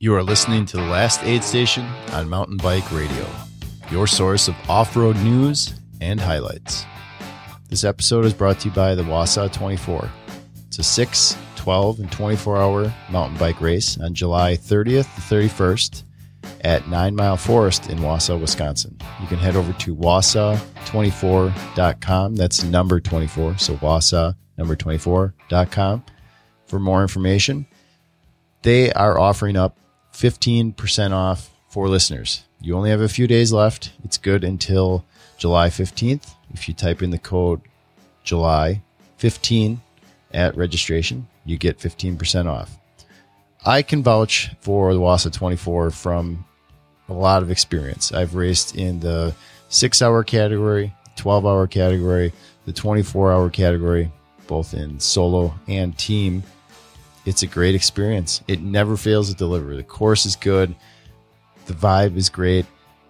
You are listening to the last aid station on Mountain Bike Radio, your source of off road news and highlights. This episode is brought to you by the Wausau 24. It's a 6, 12, and 24 hour mountain bike race on July 30th to 31st at Nine Mile Forest in Wausau, Wisconsin. You can head over to wausau24.com. That's number 24. So Wausau number 24.com for more information. They are offering up 15% off for listeners. You only have a few days left. It's good until July 15th. If you type in the code July 15 at registration, you get 15% off. I can vouch for the Wausau 24 from a lot of experience. I've raced in the six hour category, 12 hour category, the 24 hour category, both in solo and team. It's a great experience. It never fails to deliver. The course is good, the vibe is great,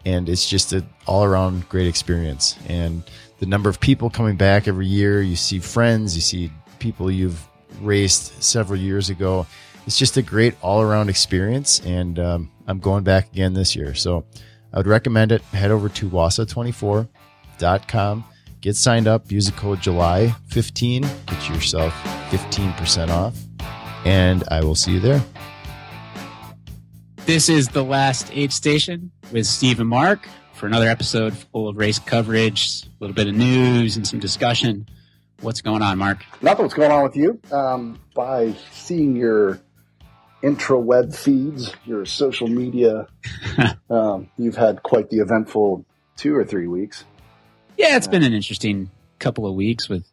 and it's just an all around great experience. And the number of people coming back every year, you see friends, you see people you've raced several years ago. It's just a great all around experience. And um, I'm going back again this year. So I would recommend it. Head over to wausau24.com get signed up, use the code July15, get yourself 15% off, and I will see you there. This is the last aid station with Steve and Mark for another episode full of race coverage, a little bit of news, and some discussion. What's going on, Mark? Nothing. What's going on with you? Um, by seeing your intraweb feeds, your social media, um, you've had quite the eventful two or three weeks. Yeah, it's been an interesting couple of weeks with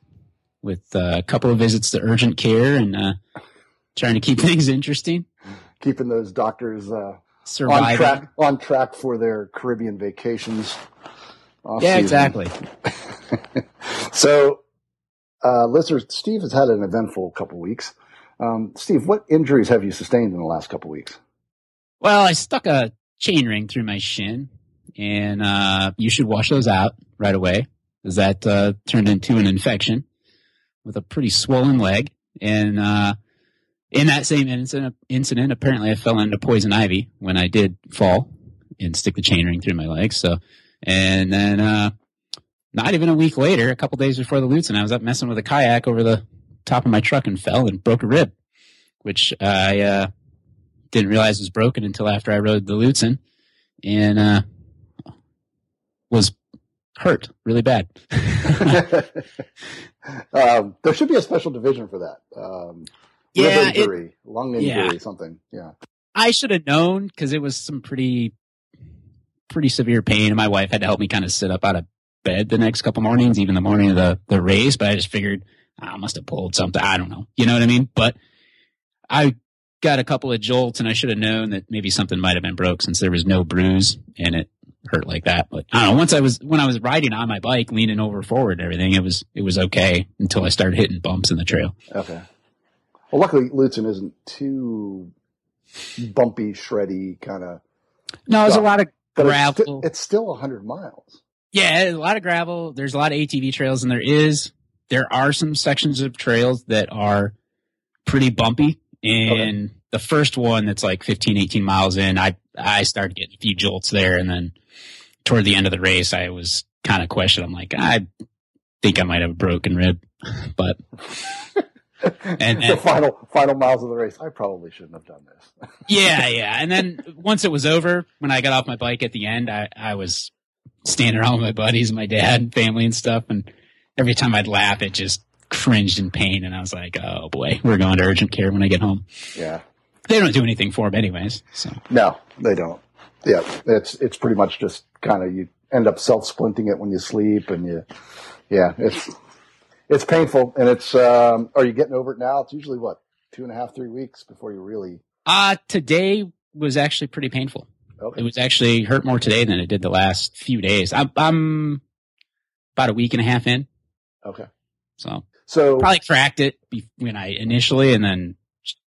with uh, a couple of visits to urgent care and uh, trying to keep things interesting. Keeping those doctors uh, on track on track for their Caribbean vacations. Yeah, season. exactly. So, uh, listeners, Steve has had an eventful couple weeks. Um, Steve, what injuries have you sustained in the last couple weeks? Well, I stuck a chain ring through my shin, and uh, you should wash those out right away, because that uh, turned into an infection with a pretty swollen leg. And uh, in that same incident, incident, apparently I fell into poison ivy when I did fall and stick the chain ring through my leg. So, and then uh, not even a week later, a couple days before the Lutsen, I was up messing with a kayak over the top of my truck and fell and broke a rib, which I uh, didn't realize was broken until after I rode the Lutsen and uh, was hurt really bad. um, there should be a special division for that. Um, Yeah, rib it- lung injury, Yeah. something. Yeah. I should have known because it was some pretty, pretty severe pain, and my wife had to help me kind of sit up out of bed the next couple mornings, even the morning of the the race. But I just figured "Ah, I must have pulled something. I don't know. You know what I mean? But I got a couple of jolts, and I should have known that maybe something might have been broke since there was no bruise and it hurt like that. But I don't know. Once I was when I was riding on my bike, leaning over forward, and everything it was it was okay until I started hitting bumps in the trail. Okay. Well, luckily, Lutsen isn't too bumpy, shreddy kind of. No, there's a lot of But it's, gravel. it's still 100 miles. Yeah, a lot of gravel. There's a lot of ATV trails, and there is there are some sections of trails that are pretty bumpy. And the first one that's like 15, 18 miles in, I I started getting a few jolts there, and then toward the end of the race, I was kind of questioning. I'm like, I think I might have a broken rib, but And- the final final miles of the race, I probably shouldn't have done this. yeah, yeah. And then once it was over, when I got off my bike at the end, I, I was standing around with my buddies, my dad, and family and stuff. And every time I'd laugh, it just cringed in pain. And I was like, oh boy, we're going to urgent care when I get home. Yeah. They don't do anything for them anyways. So No, they don't. Yeah, it's it's pretty much just kind of you end up self splinting it when you sleep, and you, yeah, it's it's painful, and it's. Um, are you getting over it now? It's usually what two and a half, three weeks before you really. uh, today was actually pretty painful. Okay. It was actually hurt more today than it did the last few days. I'm, I'm about a week and a half in. Okay. So So probably cracked it when I initially, and then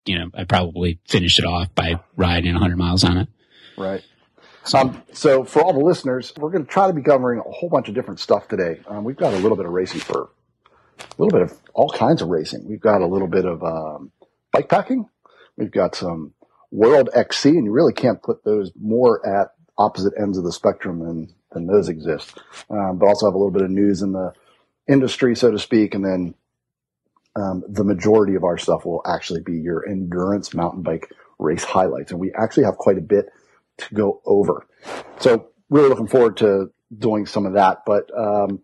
you know I probably finished it off by riding 100 miles on it. Right. Um, so for all the listeners, we're going to try to be covering a whole bunch of different stuff today. Um, we've got a little bit of racing for a little bit of all kinds of racing. We've got a little bit of um, bike packing. We've got some World XC, and you really can't put those more at opposite ends of the spectrum than than those exist. Um, but also have a little bit of news in the industry, so to speak, and then um, the majority of our stuff will actually be your endurance mountain bike race highlights, and we actually have quite a bit to go over. So really looking forward to doing some of that. But um,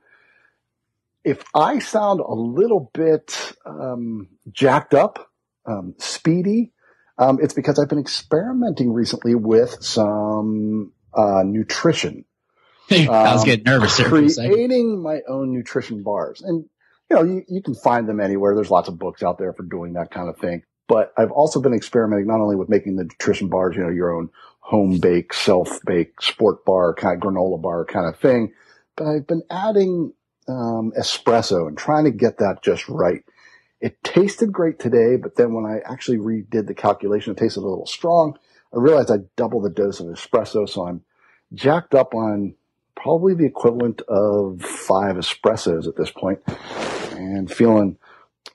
if I sound a little bit um, jacked up, um, speedy, um, it's because I've been experimenting recently with some uh, nutrition. I was Um, getting nervous there. for a second. Creating my own nutrition bars. And, you know, you, you can find them anywhere. There's lots of books out there for doing that kind of thing. But I've also been experimenting not only with making the nutrition bars, you know, your own home bake, self bake, sport bar, kind of granola bar kind of thing, but I've been adding um, espresso and trying to get that just right. It tasted great today, but then when I actually redid the calculation, it tasted a little strong. I realized I doubled the dose of espresso, so I'm jacked up on probably the equivalent of five espressos at this point, and feeling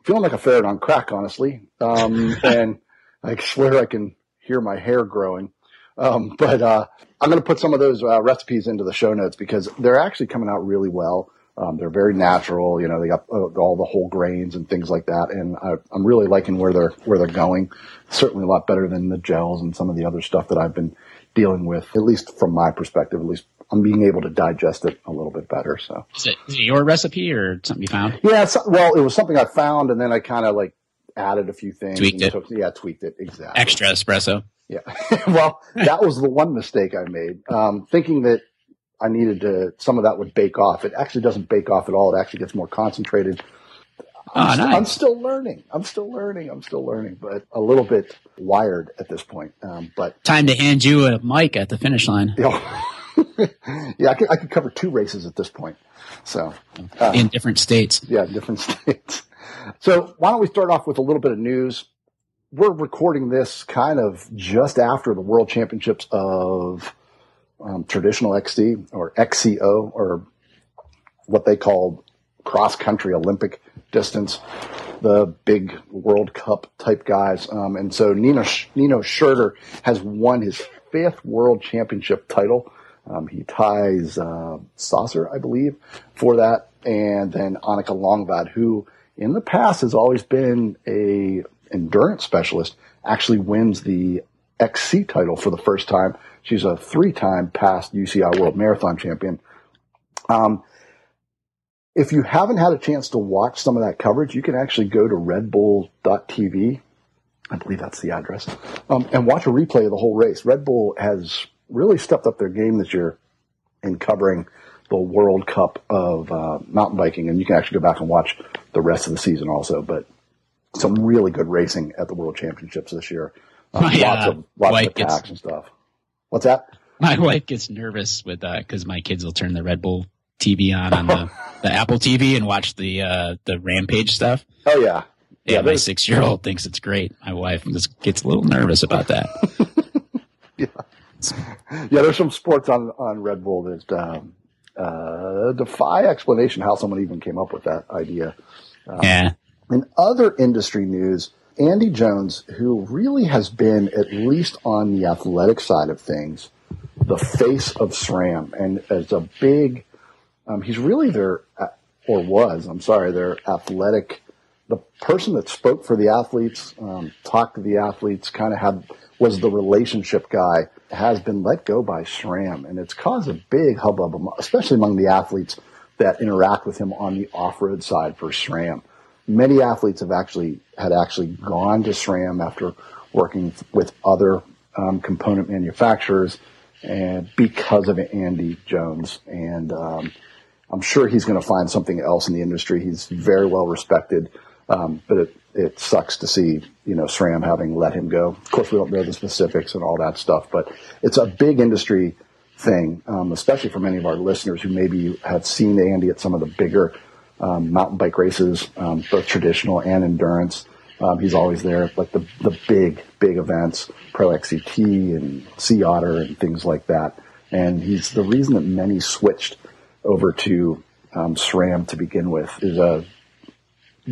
feeling like a ferret on crack, honestly. Um, and I swear I can hear my hair growing. Um, but uh, I'm going to put some of those uh, recipes into the show notes because they're actually coming out really well. Um, they're very natural. You know, they got uh, all the whole grains and things like that, and I, I'm really liking where they're where they're going. Certainly a lot better than the gels and some of the other stuff that I've been dealing with. At least from my perspective, at least I'm being able to digest it a little bit better. So Is it, is it your recipe or something you found? yeah, well, it was something I found, and then I kind of like added a few things. Tweaked it. took- yeah, tweaked it exactly. Extra espresso. Yeah. well, that was the one mistake I made. Um, thinking that I needed to, some of that would bake off. It actually doesn't bake off at all. It actually gets more concentrated. I'm, Oh, st- nice. I'm still learning. I'm still learning. I'm still learning, but a little bit wired at this point. Um, but Time to hand you a mic at the finish line you know, yeah, I could, I could cover two races at this point. So, uh, in different states. yeah, different states. So why don't we start off with a little bit of news? We're recording this kind of just after the World Championships of um, traditional XC or XCO or what they call cross country Olympic distance, the big World Cup type guys. Um, and so Nino, Nino Schurter has won his fifth World Championship title. Um, he ties uh, Sauser, I believe, for that, and then Annika Langvad, who in the past has always been a endurance specialist, actually wins the XC title for the first time. She's a three-time past UCI World Marathon champion. Um, if you haven't had a chance to watch some of that coverage, you can actually go to redbull.tv. I believe that's the address, um, and watch a replay of the whole race. Red Bull has really stepped up their game this year in covering the World Cup of uh, mountain biking, and you can actually go back and watch the rest of the season also. But some really good racing at the World Championships this year. Um, My, lots uh, of lots of gets- attacks and stuff. What's that? My wife gets nervous with that because my kids will turn the Red Bull TV on on the, the Apple TV and watch the uh, the Rampage stuff. Oh yeah, Yeah, my six year old thinks it's great. My wife just gets a little nervous about that. yeah. Yeah. There's some sports on on Red Bull that um, uh, defy explanation how someone even came up with that idea. yeah, In other industry news, Andy Jones, who really has been, at least on the athletic side of things, the face of SRAM and as a big, um, he's really their, or was, I'm sorry, their athletic, the person that spoke for the athletes, um, talked to the athletes, kind of had, was the relationship guy, has been let go by SRAM. And it's caused a big hubbub, especially among the athletes that interact with him on the off-road side for SRAM many athletes have actually had actually gone to SRAM after working with other um, component manufacturers, and because of Andy Jones, and um, I'm sure he's going to find something else in the industry. He's very well respected, um, but it it sucks to see you know SRAM having let him go. Of course, we don't know the specifics and all that stuff, but it's a big industry thing, um, especially for many of our listeners who maybe have seen Andy at some of the bigger um, mountain bike races, um, both traditional and endurance. Um, he's always there, like the the big big events, Pro XCT and Sea Otter and things like that. And he's the reason that many switched over to um, SRAM to begin with. Is a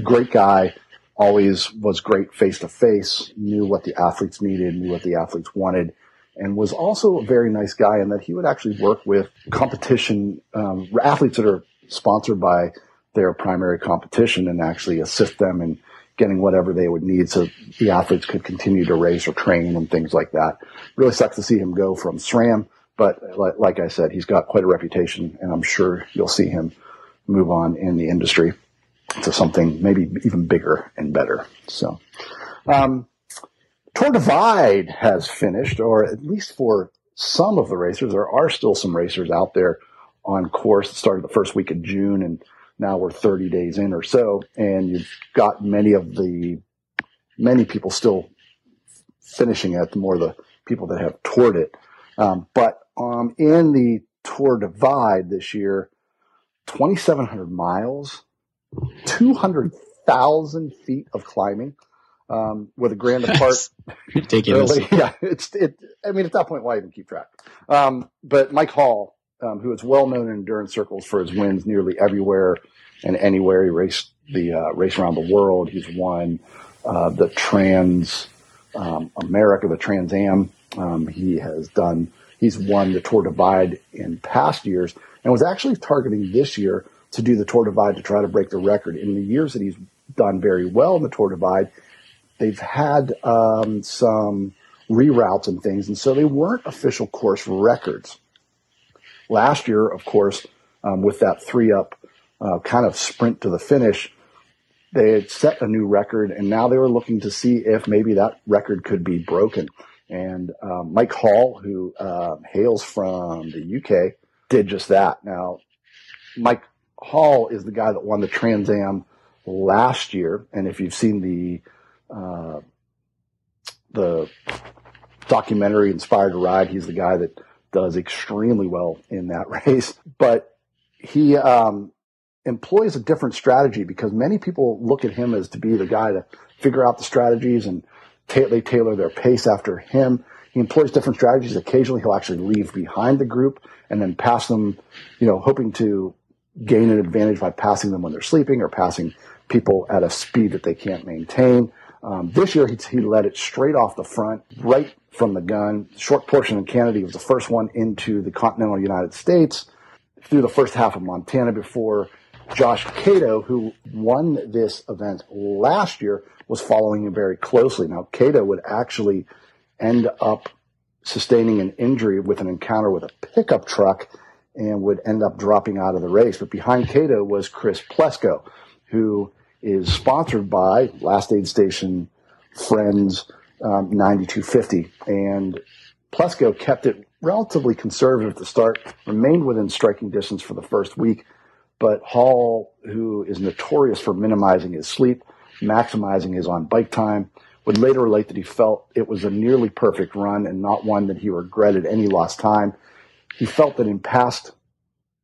great guy, always was great face to face, knew what the athletes needed, knew what the athletes wanted, and was also a very nice guy in that he would actually work with competition um, athletes that are sponsored by their primary competition and actually assist them in getting whatever they would need so the athletes could continue to race or train and things like that. Really sucks to see him go from SRAM, but like, like I said, he's got quite a reputation and I'm sure you'll see him move on in the industry to something maybe even bigger and better. So, um, Tour Divide has finished, or at least for some of the racers, there are still some racers out there on course. It started the first week of June, and now we're 30 days in or so, and you've got many of the many people still finishing it. The more the people that have toured it, um, but um, in the Tour Divide this year, 2,700 miles, 200,000 feet of climbing um, with a grand apart. Ridiculous. Early. Yeah, it's it. I mean, at that point, why even keep track? Um, but Mike Hall, um, who is well known in endurance circles for his wins nearly everywhere and anywhere, he raced the uh, race around the world. He's won uh, the Trans um, America, the Trans Am. Um, he has done. He's won the Tour Divide in past years, and was actually targeting this year to do the Tour Divide to try to break the record. In the years that he's done very well in the Tour Divide, they've had um, some reroutes and things, and so they weren't official course records. Last year, of course, um, with that three up uh, kind of sprint to the finish, they had set a new record, and now they were looking to see if maybe that record could be broken. And um, Mike Hall, who uh, hails from the UK, did just that. Now, Mike Hall is the guy that won the Trans Am last year, and if you've seen the uh, the documentary Inspired to Ride. He's the guy that does extremely well in that race, but he um, employs a different strategy because many people look at him as to be the guy to figure out the strategies and they tailor their pace after him. He employs different strategies. Occasionally, he'll actually leave behind the group and then pass them, you know, hoping to gain an advantage by passing them when they're sleeping or passing people at a speed that they can't maintain. Um, this year, he, he led it straight off the front, right from the gun. Short portion in Canada, was the first one into the continental United States through the first half of Montana before Josh Kato, who won this event last year, was following him very closely. Now, Kato would actually end up sustaining an injury with an encounter with a pickup truck and would end up dropping out of the race. But behind Kato was Chris Plesko, who is sponsored by Last Aid Station Friends um, 9250. And Plesko kept it relatively conservative at the start, remained within striking distance for the first week. But Hall, who is notorious for minimizing his sleep, maximizing his on bike time, would later relate that he felt it was a nearly perfect run and not one that he regretted any lost time. He felt that in past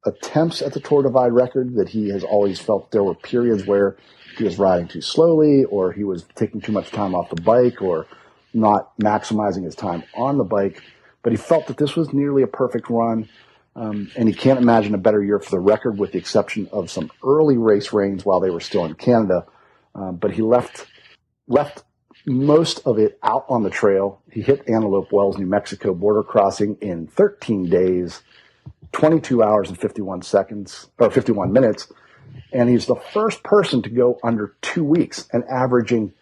attempts at the Tour Divide record, that he has always felt there were periods where he was riding too slowly or he was taking too much time off the bike or not maximizing his time on the bike. But he felt that this was nearly a perfect run. Um, and he can't imagine a better year for the record with the exception of some early race rains while they were still in Canada. Um, but he left, left most of it out on the trail. He hit Antelope Wells, New Mexico border crossing in 13 days, 22 hours and 51 seconds or 51 minutes and he's the first person to go under two weeks and averaging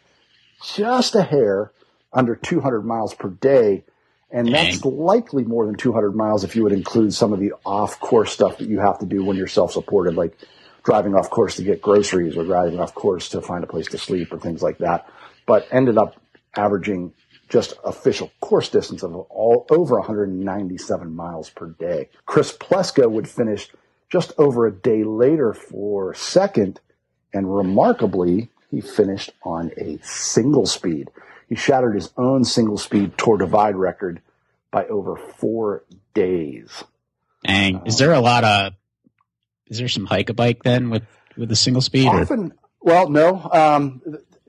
just a hair under 200 miles per day. And that's likely more than 200 miles if you would include some of the off course stuff that you have to do when you're self supported, like driving off course to get groceries or driving off course to find a place to sleep or things like that. But ended up averaging just official course distance of all over 197 miles per day. Chris Plesko would finish just over a day later for second, and remarkably, he finished on a single speed. He shattered his own single speed Tour Divide record by over four days. Dang. Um, is there a lot of, is there some hike a bike then with, with the single speed? Often, or? well, no. Um,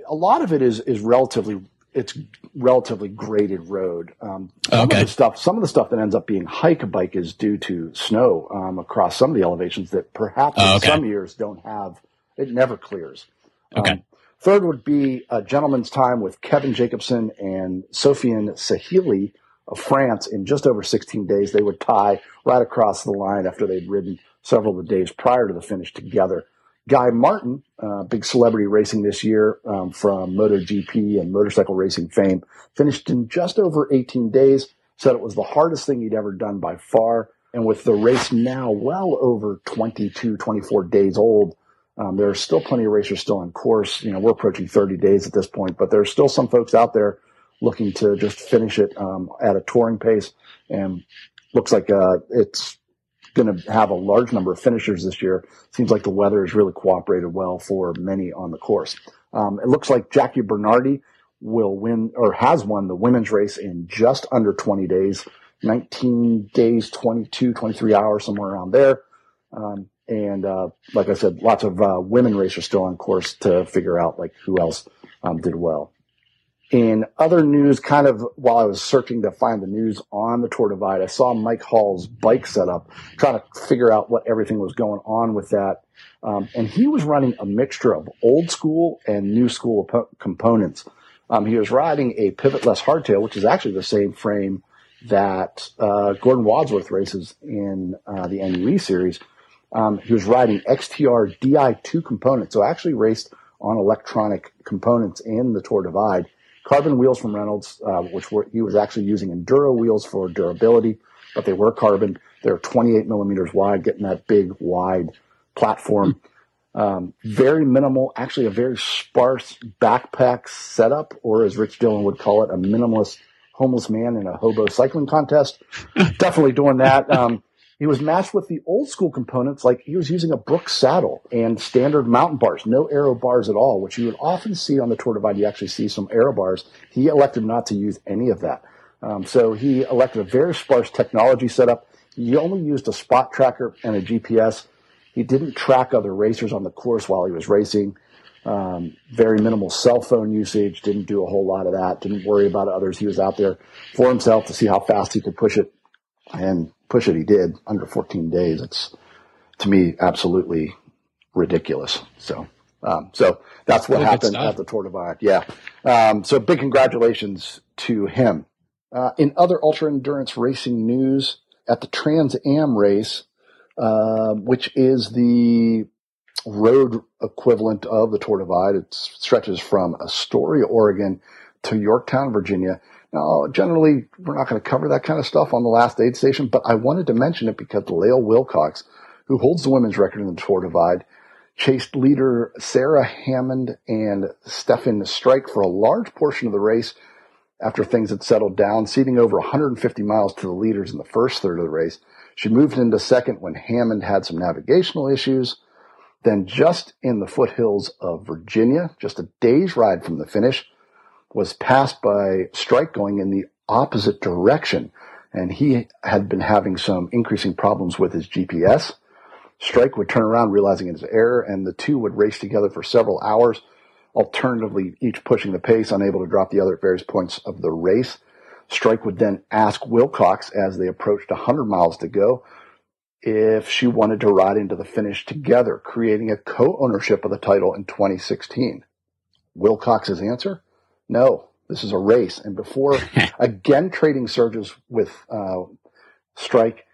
a lot of it is, is relatively it's relatively graded road. Um, some okay. Of the stuff, some of the stuff that ends up being hike a bike is due to snow um, across some of the elevations that perhaps oh, okay. in some years don't have. It never clears. Okay. Um, Third would be a gentleman's time with Kevin Jacobson and Sofiane Sehili of France in just over 16 days. They would tie right across the line after they'd ridden several of the days prior to the finish together. Guy Martin, uh, big celebrity racing this year um, from MotoGP and motorcycle racing fame, finished in just over 18 days. Said it was the hardest thing he'd ever done by far. And with the race now well over 22, 24 days old, um, there are still plenty of racers still in course. You know, we're approaching 30 days at this point, but there are still some folks out there looking to just finish it um, at a touring pace. And looks like uh, it's going to have a large number of finishers this year. Seems like the weather has really cooperated well for many on the course. Um, it looks like Jackie Bernardi will win or has won the women's race in just under 20 days, 19 days, 22, 23 hours, somewhere around there. Um, and uh, like I said, lots of uh, women racers still on course to figure out like who else um, did well. In other news, kind of while I was searching to find the news on the Tour Divide, I saw Mike Hall's bike setup, trying to figure out what everything was going on with that. Um, and he was running a mixture of old school and new school po- components. Um, he was riding a pivotless hardtail, which is actually the same frame that uh, Gordon Wadsworth races in uh, the NUE series. Um, he was riding XTR Di2 components, so actually raced on electronic components in the Tour Divide carbon wheels from Reynolds, uh, which were, he was actually using enduro wheels for durability, but they were carbon. They're 28 millimeters wide, getting that big wide platform. Um, very minimal, actually a very sparse backpack setup, or as Rich Dillon would call it, a minimalist homeless man in a hobo cycling contest. Definitely doing that. Um, he was matched with the old school components, like he was using a Brooks saddle and standard mountain bars, no aero bars at all, which you would often see on the Tour Divide. You actually see some aero bars. He elected not to use any of that. Um, so he elected a very sparse technology setup. He only used a spot tracker and a GPS. He didn't track other racers on the course while he was racing. Um, very minimal cell phone usage. Didn't do a whole lot of that. Didn't worry about others. He was out there for himself to see how fast he could push it. And push it, he did under 14 days. It's to me absolutely ridiculous. So, um, so that's what happened at the Tour de Divide. Yeah. Um, so big congratulations to him. Uh, in other ultra endurance racing news, at the Trans Am race, uh, which is the road equivalent of the Tour Divide, it stretches from Astoria, Oregon to Yorktown, Virginia. Now, generally, we're not going to cover that kind of stuff on the last aid station, but I wanted to mention it because Lael Wilcox, who holds the women's record in the Tour Divide, chased leader Sarah Hammond and Stefan Strike for a large portion of the race after things had settled down, ceding over 150 miles to the leaders in the first third of the race. She moved into second when Hammond had some navigational issues. Then just in the foothills of Virginia, just a day's ride from the finish, was passed by Strike going in the opposite direction. And he had been having some increasing problems with his GPS. Strike would turn around, realizing it was error, and the two would race together for several hours, alternatively, each pushing the pace, unable to drop the other at various points of the race. Strike would then ask Wilcox as they approached 100 miles to go if she wanted to ride into the finish together, creating a co ownership of the title in 2016. Wilcox's answer no, this is a race. And before again trading surges with uh, Strike,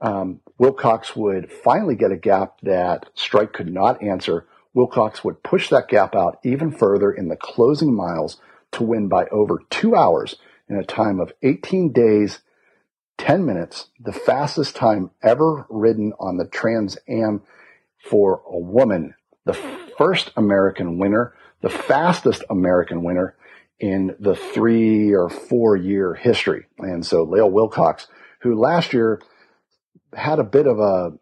um, Wilcox would finally get a gap that Strike could not answer. Wilcox would push that gap out even further in the closing miles to win by over two hours in a time of 18 days, 10 minutes, the fastest time ever ridden on the Trans Am for a woman, the first American winner the fastest American winner in the three or four year history. And so Lael Wilcox, who last year had a bit of a,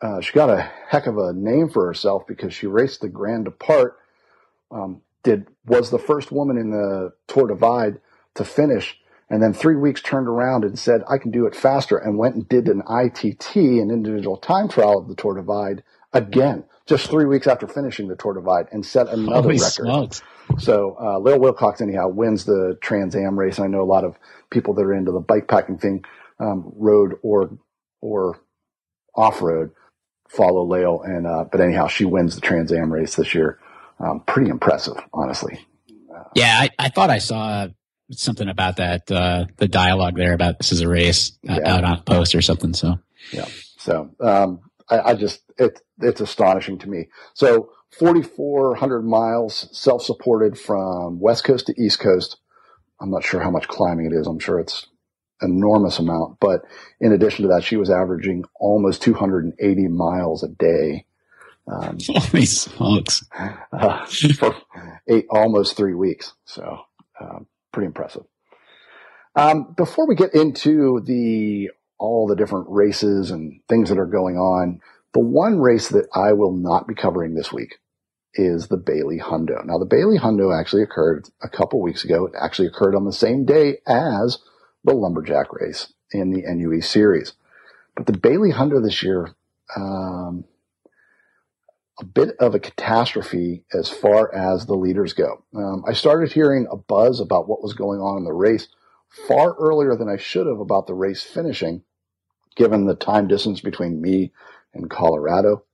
uh, she got a heck of a name for herself because she raced the Grand Depart, um, did, was the first woman in the Tour Divide to finish. And then three weeks turned around and said, I can do it faster and went and did an ITT, an individual time trial of the Tour Divide again just three weeks after finishing the Tour Divide and set another Holy record. Smokes. So uh, Lael Wilcox, anyhow, wins the Trans Am race. And I know a lot of people that are into the bike packing thing, um, road or or off road, follow Lael. And uh, but anyhow, she wins the Trans Am race this year. um, pretty impressive, honestly. Yeah, I, I thought I saw something about that, uh, the dialogue there about this is a race uh, Yeah. out on post or something. So Yeah. So um, I, I just it it's astonishing to me. So 4,400 miles self-supported from west coast to east coast. I'm not sure how much climbing it is. I'm sure it's enormous amount. But in addition to that, she was averaging almost 280 miles a day um, holy smokes. uh, for eight, almost three weeks. So um, pretty impressive. Um, before we get into the all the different races and things that are going on, the one race that I will not be covering this week is the Bailey Hundo. Now, the Bailey Hundo actually occurred a couple weeks ago. It actually occurred on the same day as the Lumberjack race in the NUE series. But the Bailey Hundo this year, um, a bit of a catastrophe as far as the leaders go. Um, I started hearing a buzz about what was going on in the race far earlier than I should have about the race finishing, given the time distance between me and Colorado.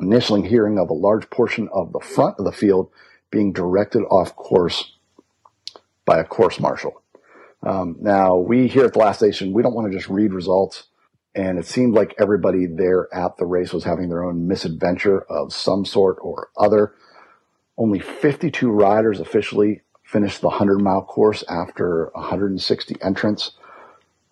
Initially hearing of a large portion of the front of the field being directed off course by a course marshal. Um, now, we here at the last station, we don't want to just read results and it seemed like everybody there at the race was having their own misadventure of some sort or other. Only 52 riders officially finished the 100 mile course after 160 entrants.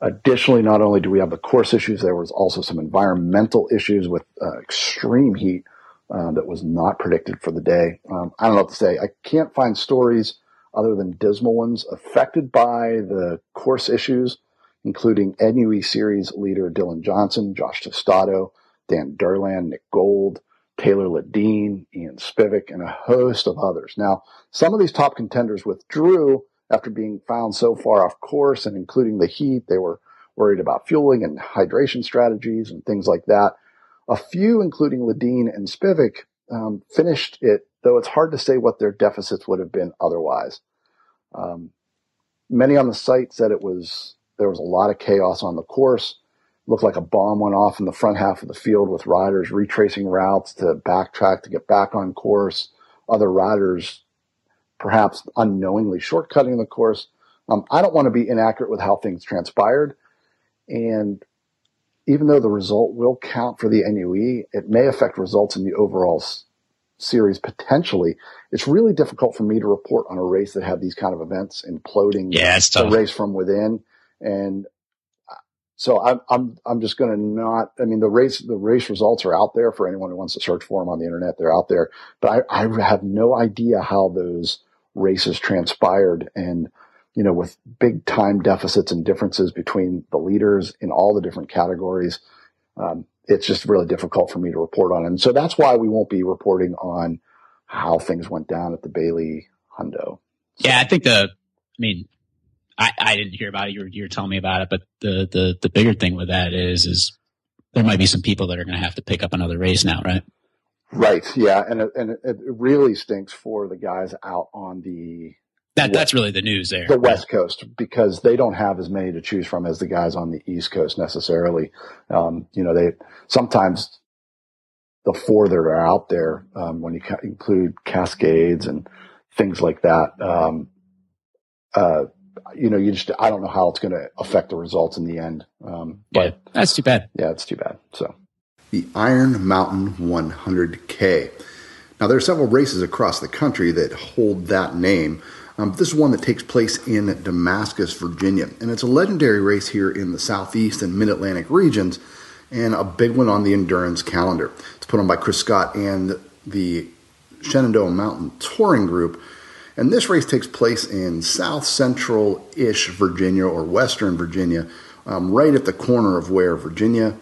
Additionally, not only do we have the course issues, there was also some environmental issues with uh, extreme heat uh, that was not predicted for the day. Um, I don't know what to say. I can't find stories other than dismal ones affected by the course issues including NUE series leader Dylan Johnson, Josh Tostado, Dan Durland, Nick Gold, Taylor Lideen, Ian Spivak, and a host of others. Now, some of these top contenders withdrew after being found so far off course and including the heat. They were worried about fueling and hydration strategies and things like that. A few, including Lideen and Spivak, um, finished it, though it's hard to say what their deficits would have been otherwise. Um, many on the site said it was there was a lot of chaos on the course. Looked like a bomb went off in the front half of the field with riders retracing routes to backtrack to get back on course. Other riders perhaps unknowingly shortcutting the course. Um, I don't want to be inaccurate with how things transpired. And even though the result will count for the NUE, it may affect results in the overall s- series potentially. It's really difficult for me to report on a race that had these kind of events imploding Yeah, it's the race from within. And uh, so I'm, I'm, I'm just going to not, I mean, the race, the race results are out there for anyone who wants to search for them on the internet. They're out there, but I, I have no idea how those races transpired. And, you know, with big time deficits and differences between the leaders in all the different categories, um, it's just really difficult for me to report on. And so that's why we won't be reporting on how things went down at the Bailey Hundo. Yeah, I think the, I mean, I, I didn't hear about it. You were, you were telling me about it, but the, the, the bigger thing with that is, is there might be some people that are going to have to pick up another race now, right? Right. Yeah. And it, and it, really stinks for the guys out on the That, that's really the news there. the West Coast because they don't have as many to choose from as the guys on the East Coast necessarily. Um, you know, they sometimes the four that are out there, um, when you ca- include Cascades and things like that, um, uh, you know, you just, I don't know how it's going to affect the results in the end. Um, Yeah, that's too bad. yeah, it's too bad. So. The Iron Mountain 100K. Now, there are several races across the country that hold that name. Um, this is one that takes place in Damascus, Virginia, and it's a legendary race here in the southeast and mid Atlantic regions, and a big one on the endurance calendar. It's put on by Chris Scott and the Shenandoah Mountain Touring Group. And this race takes place in south central ish Virginia or western Virginia, um, right at the corner of where Virginia,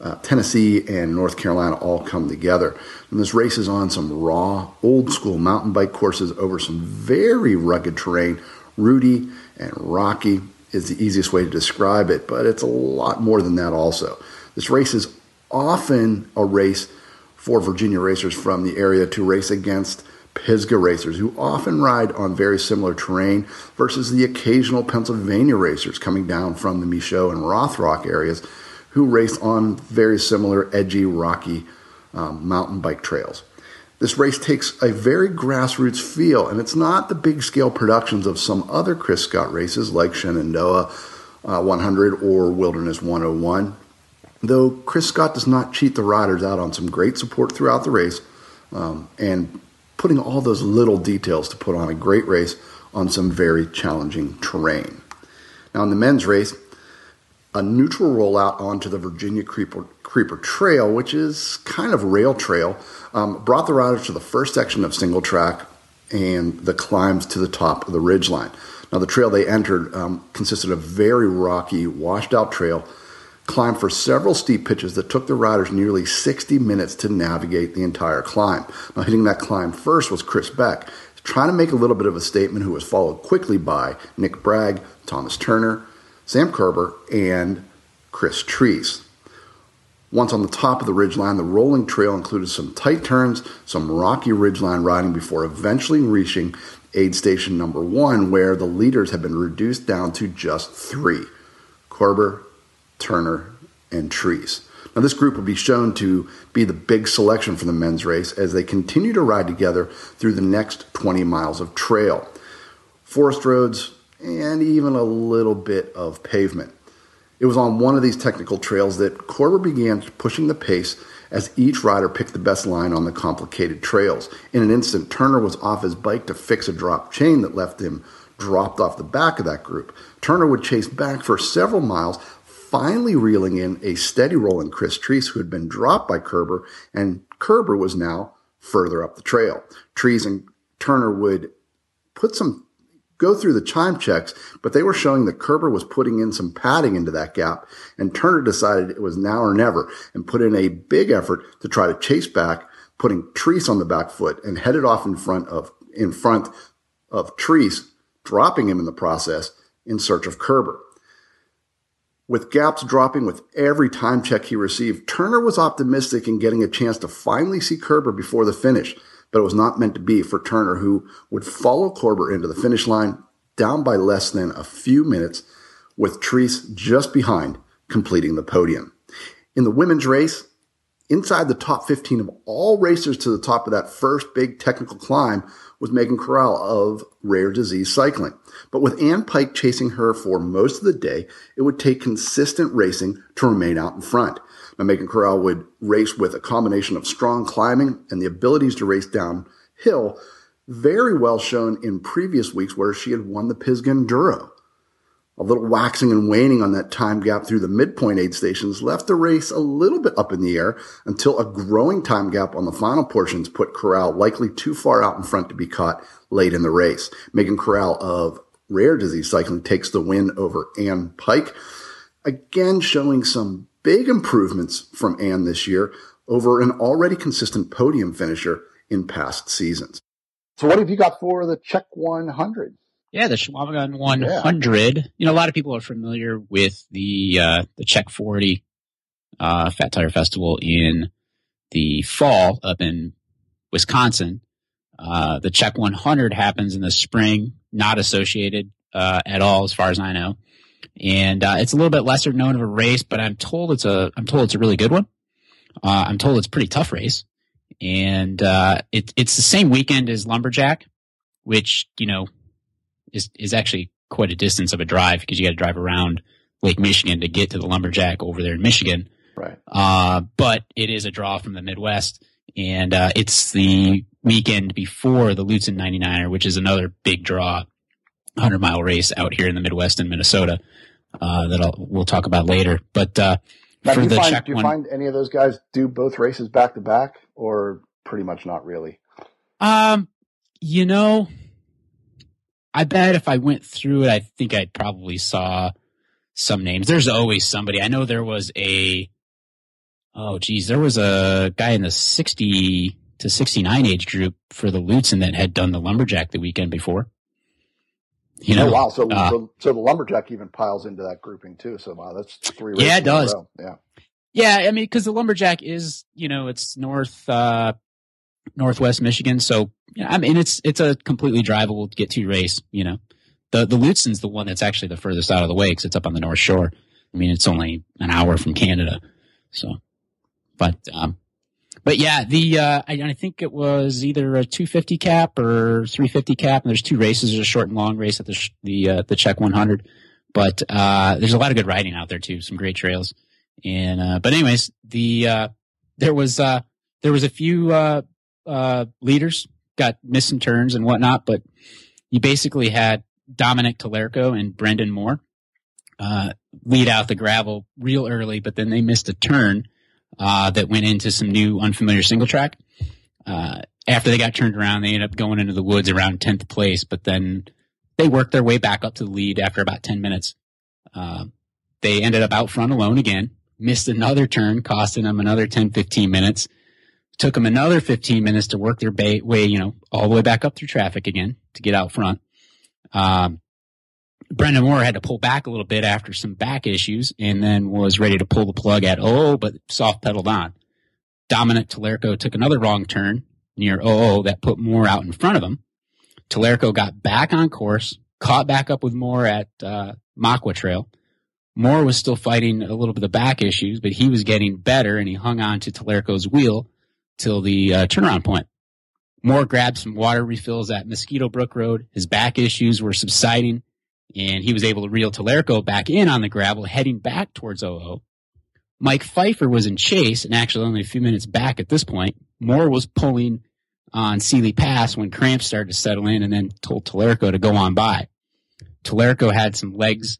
uh, Tennessee, and North Carolina all come together. And this race is on some raw, old school mountain bike courses over some very rugged terrain. Rudy and rocky is the easiest way to describe it, but it's a lot more than that also. This race is often a race for Virginia racers from the area to race against Pisgah racers who often ride on very similar terrain versus the occasional Pennsylvania racers coming down from the Michaux and Rothrock areas who race on very similar edgy, rocky um, mountain bike trails. This race takes a very grassroots feel, and it's not the big scale productions of some other Chris Scott races like Shenandoah uh, 100 or Wilderness 101. Though Chris Scott does not cheat the riders out on some great support throughout the race um, and putting all those little details to put on a great race on some very challenging terrain. Now, in the men's race, a neutral rollout onto the Virginia Creeper, Creeper Trail, which is kind of a rail trail, um, brought the riders to the first section of single track and the climbs to the top of the ridgeline. Now, the trail they entered um, consisted of very rocky, washed out trail, climbed for several steep pitches that took the riders nearly 60 minutes to navigate the entire climb. Now, hitting that climb first was Chris Beck, trying to make a little bit of a statement, who was followed quickly by Nick Bragg, Thomas Turner, Sam Kerber, and Chris Treese. Once on the top of the ridgeline, the rolling trail included some tight turns, some rocky ridgeline riding before eventually reaching aid station number one, where the leaders had been reduced down to just three Kerber, Turner, and Trees. Now, this group will be shown to be the big selection for the men's race as they continue to ride together through the next 20 miles of trail. Forest roads, and even a little bit of pavement. It was on one of these technical trails that Kerber began pushing the pace as each rider picked the best line on the complicated trails. In an instant, Turner was off his bike to fix a drop chain that left him dropped off the back of that group. Turner would chase back for several miles, finally reeling in a steady roll in Chris Treese, who had been dropped by Kerber, and Kerber was now further up the trail. Trees and Turner would put some go through the chime checks, but they were showing that Kerber was putting in some padding into that gap, and Turner decided it was now or never and put in a big effort to try to chase back, putting Treese on the back foot and headed off in front of in front of Treese, dropping him in the process in search of Kerber. With gaps dropping with every time check he received, Turner was optimistic in getting a chance to finally see Kerber before the finish but it was not meant to be for Turner, who would follow Kerber into the finish line down by less than a few minutes, with Treese just behind, completing the podium. In the women's race, inside the top 15 of all racers to the top of that first big technical climb was Megan Corral of Rare Disease Cycling. But with Ann Pike chasing her for most of the day, it would take consistent racing to remain out in front. Now, Megan Corral would race with a combination of strong climbing and the abilities to race downhill, very well shown in previous weeks where she had won the Pisgah Enduro. A little waxing and waning on that time gap through the midpoint aid stations left the race a little bit up in the air until a growing time gap on the final portions put Corral likely too far out in front to be caught late in the race. Megan Corral of Rare Disease Cycling takes the win over Ann Pike, again showing some big improvements from Ann this year over an already consistent podium finisher in past seasons. So, what have you got for the Czech 100? Yeah, the Chequamegon 100. Yeah. You know, a lot of people are familiar with the uh, the Czech 40 uh, Fat Tire Festival in the fall up in Wisconsin. Uh, the Czech 100 happens in the spring, not associated uh, at all, as far as I know and uh, it's a little bit lesser known of a race, but I'm told it's a I'm told it's a really good one. Uh, I'm told it's a pretty tough race, and uh, it, it's the same weekend as Lumberjack, which you know is is actually quite a distance of a drive because you got to drive around Lake Michigan to get to the Lumberjack over there in Michigan. Right. Uh, but it is a draw from the Midwest, and uh, it's the weekend before the Lutsen 99er, which is another big draw 100 mile race out here in the Midwest in Minnesota uh, that I'll, we'll talk about later. But uh, now, for do the find, Czech do you one, find any of those guys do both races back to back, or pretty much not really? Um, you know, I bet if I went through it, I think I probably saw some names. There's always somebody. I know there was a. Oh, geez, there was a guy in the 60 to 69 age group for the Lutsen that had done the lumberjack the weekend before. You know, oh, wow. So, uh, so, the lumberjack even piles into that grouping too. So wow, that's three. Yeah, it does. Yeah. Yeah. I mean, because the lumberjack is, you know, it's north, uh, northwest Michigan. So, yeah, I mean, it's, it's a completely drivable get to race, you know. The, the Lutsen's the one that's actually the furthest out of the way because it's up on the North Shore. I mean, it's only an hour from Canada. So, but, um, but yeah, the uh, I, I, think it was either a 250 cap or 350 cap, and there's two races. There's a short and long race at the the uh, the Czech 100, but uh, there's a lot of good riding out there too. Some great trails, and uh, but anyways, the uh, there was uh, there was a few leaders got missed some turns and whatnot, but you basically had Dominic Talerco and Brendan Moore lead out the gravel real early, but then they missed a turn uh, that went into some new unfamiliar single track. Uh, after they got turned around, they ended up going into the woods around 10th place, but then they worked their way back up to the lead after about 10 minutes. Uh, they ended up out front alone again, missed another turn, costing them another 10, 15 minutes. Took them another 15 minutes to work their way, you know, all the way back up through traffic again to get out front. Um, Brendan Moore had to pull back a little bit after some back issues and then was ready to pull the plug at oh, but soft pedaled on. Dominic Talerco took another wrong turn near OO that put Moore out in front of him. Talerco got back on course, caught back up with Moore at uh, Machua Trail. Moore was still fighting a little bit of back issues, but he was getting better and he hung on to Talerco's wheel till the uh, turnaround point. Moore grabbed some water refills at Mosquito Brook Road. His back issues were subsiding and he was able to reel Talerco back in on the gravel, heading back towards OO. Mike Pfeiffer was in chase and actually only a few minutes back at this point. Moore was pulling on Seeley Pass when cramps started to settle in and then told Talerco to go on by. Talerco had some legs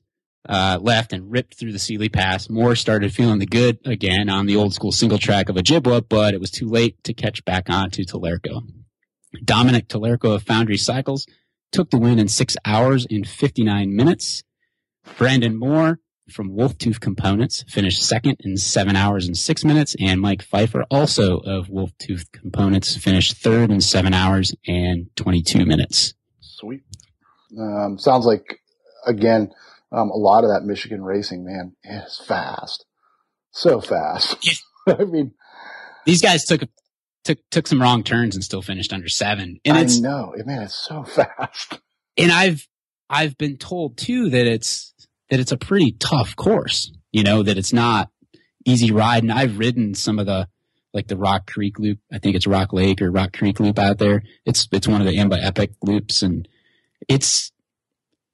uh, left and ripped through the Seeley Pass. Moore started feeling the good again on the old school single track of Ojibwa, but it was too late to catch back on to Talerco. Dominic Talerco of Foundry Cycles took the win in six hours and 59 minutes. Brandon Moore from Wolftooth Components finished second in seven hours and six minutes. And Mike Pfeiffer, also of Wolftooth Components, finished third in seven hours and 22 minutes. Sweet. Um, sounds like, again, um, a lot of that Michigan racing, man, is fast. So fast. Yeah. I mean, these guys took took took some wrong turns and still finished under seven. And I know, man, it's so fast. And I've I've been told too that it's that it's a pretty tough course. You know that it's not easy ride. And I've ridden some of the like the Rock Creek Loop. I think it's Rock Lake or Rock Creek Loop out there. It's it's one of the IMBA Epic loops, and it's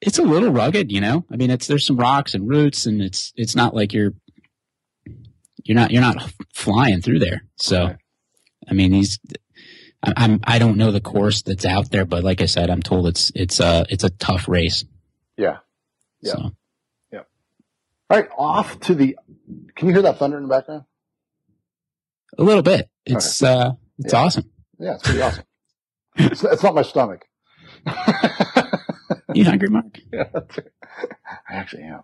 it's a little rugged. You know, I mean, it's there's some rocks and roots, and it's it's not like you're you're not you're not flying through there. So. I mean, he's. I'm. I don't know the course that's out there, but like I said, I'm told it's it's a it's a tough race. Yeah. Yeah. So. Yeah. All right, off to the. Can you hear that thunder in the background? A little bit. It's okay. uh, it's yeah. awesome. Yeah, it's pretty awesome. it's, it's not my stomach. you hungry, Mark? Yeah, I actually am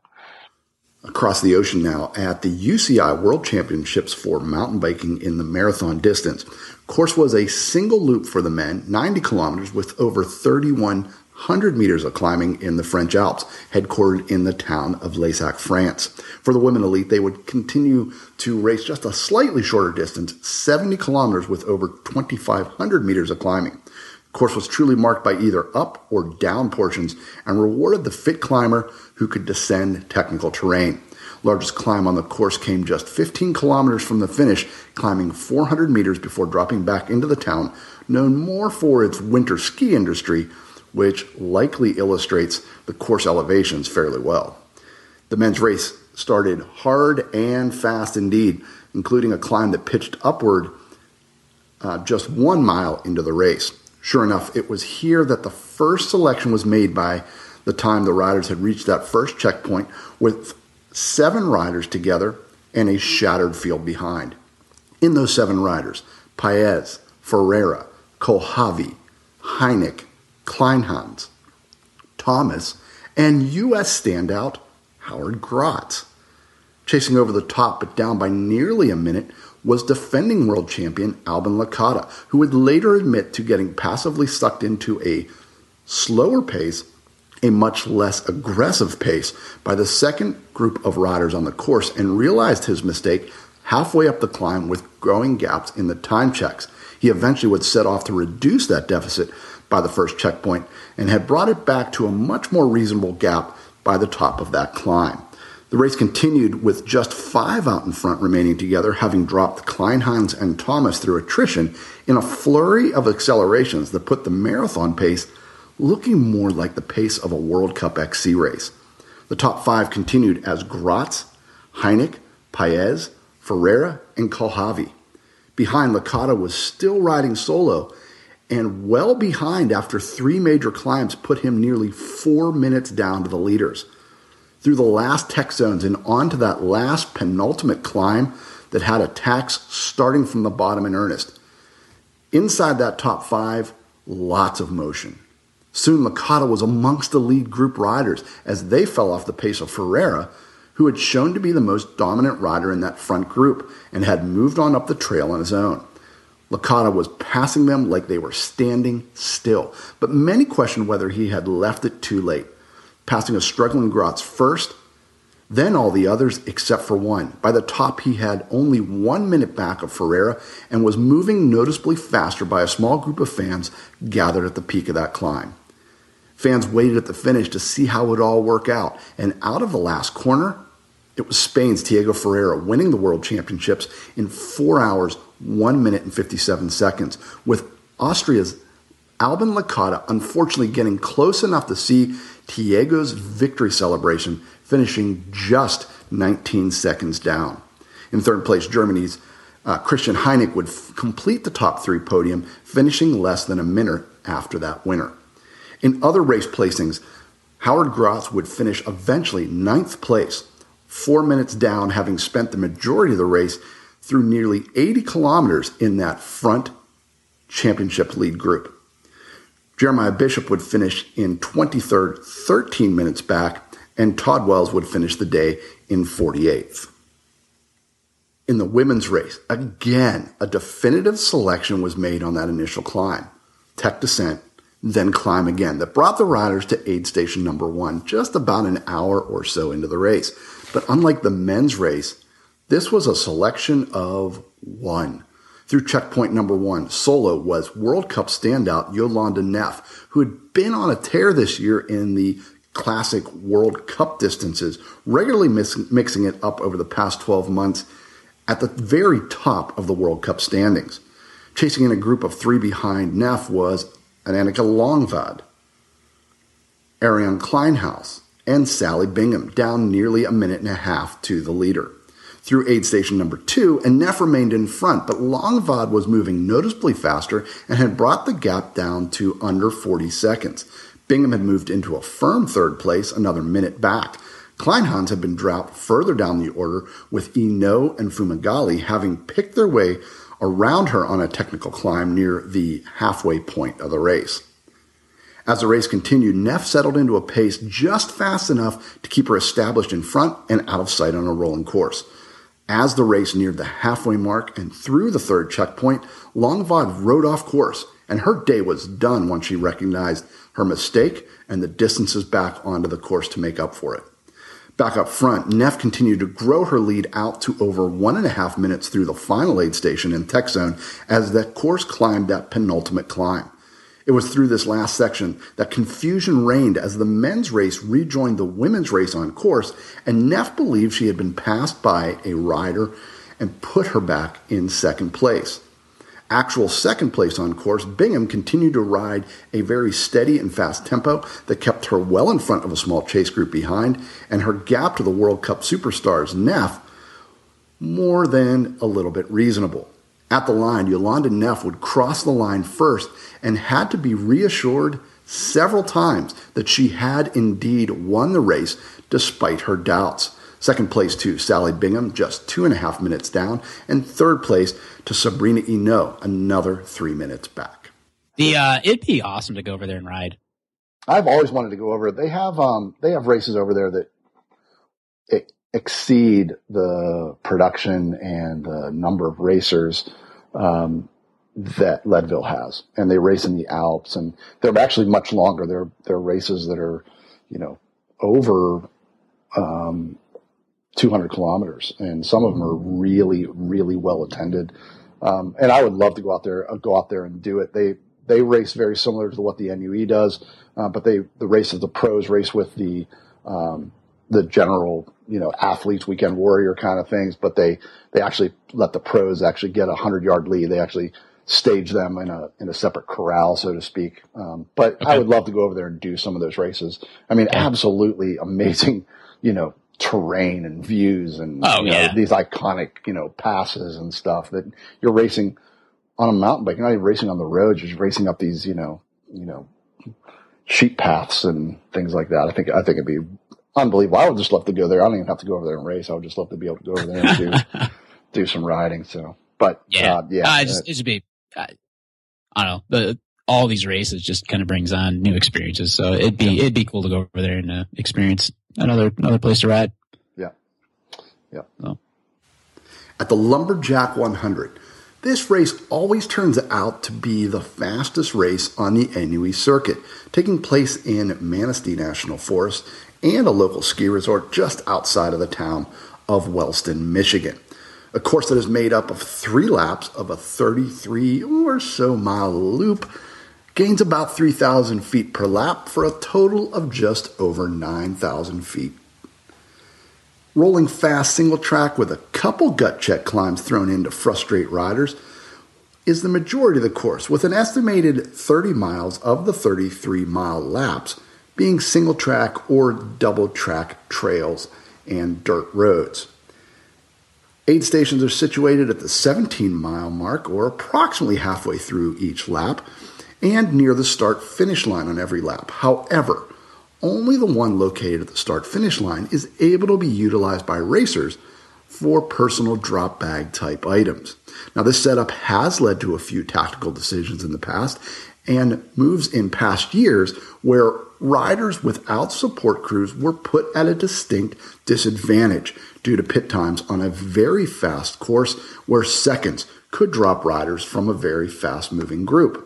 across the ocean now at the UCI World Championships for mountain biking in the marathon distance. Course was a single loop for the men, 90 kilometers with over 3,100 meters of climbing in the French Alps, headquartered in the town of Laissac, France. For the women elite, they would continue to race just a slightly shorter distance, 70 kilometers with over 2,500 meters of climbing course was truly marked by either up or down portions and rewarded the fit climber who could descend technical terrain. Largest climb on the course came just 15 kilometers from the finish, climbing 400 meters before dropping back into the town, known more for its winter ski industry, which likely illustrates the course elevations fairly well. The men's race started hard and fast indeed, including a climb that pitched upward uh, just one mile into the race. Sure enough, it was here that the first selection was made by the time the riders had reached that first checkpoint with seven riders together and a shattered field behind. In those seven riders, Paez, Ferreira, Kohlhavi, Hynek, Kleinhans, Thomas, and U.S. standout Howard Grotts. Chasing over the top but down by nearly a minute was defending world champion Alban Lakata, who would later admit to getting passively sucked into a slower pace, a much less aggressive pace, by the second group of riders on the course and realized his mistake halfway up the climb with growing gaps in the time checks. He eventually would set off to reduce that deficit by the first checkpoint and had brought it back to a much more reasonable gap by the top of that climb. The race continued with just five out in front remaining together, having dropped Kleinhans and Thomas through attrition in a flurry of accelerations that put the marathon pace looking more like the pace of a World Cup XC race. The top five continued as Grotts, Hynek, Paez, Ferreira, and Kohlhavi. Behind, Lakata was still riding solo and well behind after three major climbs put him nearly four minutes down to the leaders through the last tech zones and onto that last penultimate climb that had attacks starting from the bottom in earnest. Inside that top five, lots of motion. Soon Lakata was amongst the lead group riders as they fell off the pace of Ferreira, who had shown to be the most dominant rider in that front group and had moved on up the trail on his own. Lakata was passing them like they were standing still, but many questioned whether he had left it too late passing a struggling Grotts first, then all the others except for one. By the top, he had only one minute back of Ferreira and was moving noticeably faster by a small group of fans gathered at the peak of that climb. Fans waited at the finish to see how it would all work out, and out of the last corner, it was Spain's Tiago Ferreira winning the World Championships in 4 hours, 1 minute, and 57 seconds, with Austria's Alban Lakata unfortunately getting close enough to see Tiago's victory celebration, finishing just 19 seconds down. In third place, Germany's uh, Kristian Hynek would f- complete the top three podium, finishing less than a minute after that winner. In other race placings, Howard Grotts would finish eventually ninth place, four minutes down, having spent the majority of the race through nearly 80 kilometers in that front championship lead group. Jeremiah Bishop would finish in 23rd, 13 minutes back, and Todd Wells would finish the day in 48th. In the women's race, again, a definitive selection was made on that initial climb. Tech descent, then climb again, that brought the riders to aid station number one just about an hour or so into the race. But unlike the men's race, this was a selection of one. Through checkpoint number one, solo was World Cup standout Jolanda Neff, who had been on a tear this year in the classic World Cup distances, regularly mixing it up over the past 12 months at the very top of the World Cup standings. Chasing in a group of three behind Neff was Annika Langvad, Ariane Kleinhans, and Sally Bigham, down nearly a minute and a half to the leader through aid station number two, and Neff remained in front, but Langvad was moving noticeably faster and had brought the gap down to under 40 seconds. Bigham had moved into a firm third place, another minute back. Kleinhans had been dropped further down the order, with Enaux and Fumagalli having picked their way around her on a technical climb near the halfway point of the race. As the race continued, Neff settled into a pace just fast enough to keep her established in front and out of sight on a rolling course. As the race neared the halfway mark and through the third checkpoint, Langvad rode off course, and her day was done once she recognized her mistake and the distances back onto the course to make up for it. Back up front, Neff continued to grow her lead out to over one and a half minutes through the final aid station in Tech Zone as the course climbed that penultimate climb. It was through this last section that confusion reigned as the men's race rejoined the women's race on course, and Neff believed she had been passed by a rider and put her back in second place. Actual second place on course, Bigham continued to ride a very steady and fast tempo that kept her well in front of a small chase group behind, and her gap to the World Cup superstars Neff more than a little bit reasonable. At the line, Jolanda Neff would cross the line first and had to be reassured several times that she had indeed won the race despite her doubts. Second place to Sally Bigham, just two and a half minutes down, and third place to Sabrina Enaux, another three minutes back. The uh, it'd be awesome to go over there and ride. I've always wanted to go over. They have um they have races over there that exceed the production and the number of racers um, that Leadville has, and they race in the Alps, and they're actually much longer. They're they're races that are, you know, over um, 200 kilometers, and some of them are really really well attended. Um, and I would love to go out there, uh, go out there and do it. They they race very similar to what the NUE does, uh, but they the race of the pros race with the um, the general, you know, athletes, weekend warrior kind of things, but they, they actually let the pros actually get a hundred yard lead. They actually stage them in a, in a separate corral, so to speak. Um, but okay. I would love to go over there and do some of those races. I mean, yeah. absolutely amazing, you know, terrain and views and oh, you know, yeah. these iconic, you know, passes and stuff that you're racing on a mountain bike. You're not even racing on the roads. You're just racing up these, you know, you know, sheep paths and things like that. I think, I think it'd be unbelievable. I would just love to go there. I don't even have to go over there and race. I would just love to be able to go over there and do, do some riding. So, but yeah, uh, yeah, uh, just, it should be, uh, I don't know, the, all these races just kind of brings on new experiences. So it'd be, yeah. it'd be cool to go over there and uh, experience another, another place to ride. Yeah. Yeah. So. At the Lumberjack 100, this race always turns out to be the fastest race on the NUE circuit, taking place in Manistee National Forest and a local ski resort just outside of the town of Wellston, Michigan. A course that is made up of three laps of a 33 or so mile loop, gains about 3,000 feet per lap for a total of just over 9,000 feet. Rolling fast single track with a couple gut check climbs thrown in to frustrate riders is the majority of the course, with an estimated 30 miles of the 33 mile laps being single track or double track trails and dirt roads. Aid stations are situated at the 17 mile mark or approximately halfway through each lap and near the start finish line on every lap. However, only the one located at the start finish line is able to be utilized by racers for personal drop bag type items. Now, this setup has led to a few tactical decisions in the past and moves in past years where riders without support crews were put at a distinct disadvantage due to pit times on a very fast course where seconds could drop riders from a very fast moving group.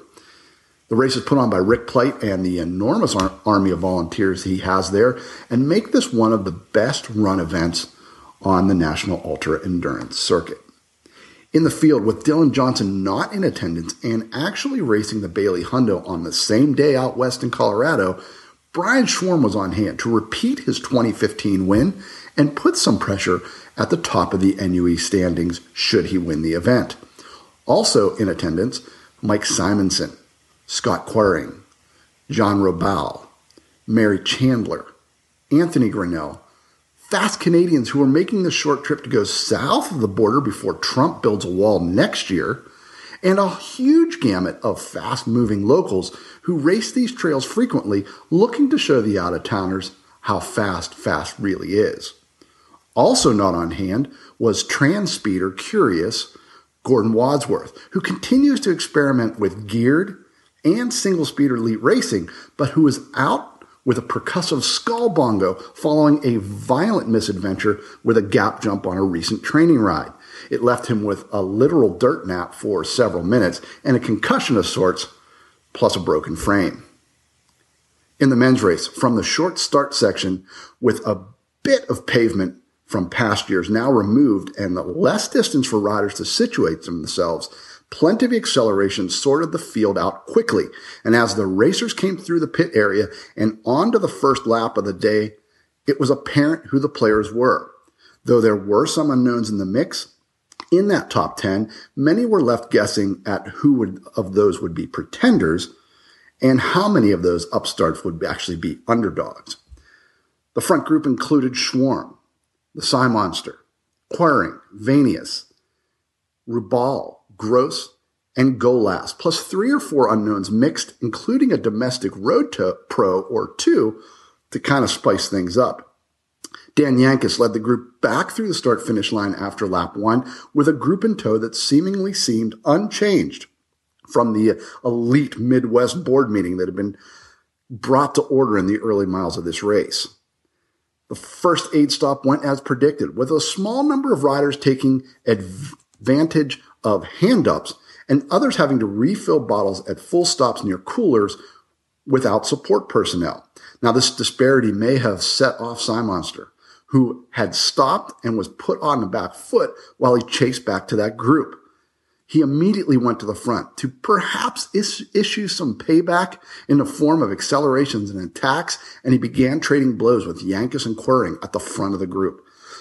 The race is put on by Rick Plite and the enormous ar- army of volunteers he has there and make this one of the best run events on the National Ultra Endurance Circuit in the field with Dylan Johnson not in attendance and actually racing the Bailey Hundo on the same day out west in Colorado, Brian Schwarm was on hand to repeat his 2015 win and put some pressure at the top of the NUE standings should he win the event. Also in attendance, Mike Simonson, Scott Quiring, John Robal, Mary Chandler, Anthony Grinnell, fast Canadians who are making the short trip to go south of the border before Trump builds a wall next year, and a huge gamut of fast moving locals who race these trails frequently looking to show the out of towners how fast fast really is. Also not on hand was trans speeder curious Gordon Wadsworth, who continues to experiment with geared and single speed elite racing, but who is out with a percussive skull bongo following a violent misadventure with a gap jump on a recent training ride. It left him with a literal dirt nap for several minutes and a concussion of sorts, plus a broken frame. In the men's race, from the short start section with a bit of pavement from past years now removed and the less distance for riders to situate themselves, Plenty of acceleration sorted the field out quickly, and as the racers came through the pit area and onto the first lap of the day, it was apparent who the players were. Though there were some unknowns in the mix, in that top 10, many were left guessing at who would, of those would be pretenders and how many of those upstarts would actually be underdogs. The front group included Schwarm, the Psy Monster, Quiring, Vanius, Rubal, Gross, and Golas, plus three or four unknowns mixed, including a domestic road to pro or two to kind of spice things up. Dan Yankus led the group back through the start finish line after lap one with a group in tow that seemingly seemed unchanged from the elite Midwest board meeting that had been brought to order in the early miles of this race. The first aid stop went as predicted, with a small number of riders taking advantage of hand ups and others having to refill bottles at full stops near coolers without support personnel. Now, this disparity may have set off Monster, who had stopped and was put on the back foot while he chased back to that group. he immediately went to the front to perhaps is- issue some payback in the form of accelerations and attacks, and he began trading blows with Jankes and Quiring at the front of the group.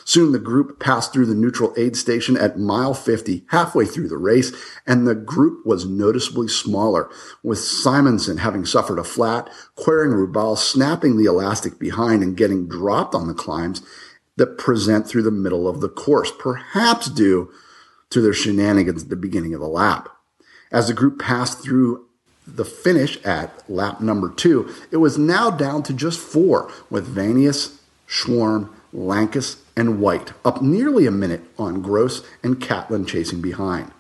Soon the group passed through the neutral aid station at mile 50, halfway through the race, and the group was noticeably smaller, with Simonson having suffered a flat, Quiring Rubal snapping the elastic behind and getting dropped on the climbs that present through the middle of the course, perhaps due to their shenanigans at the beginning of the lap. As the group passed through the finish at lap number two, it was now down to just four, with Vanius, Schwarm, Lankes, and White up nearly a minute on Gross and Catlin chasing behind.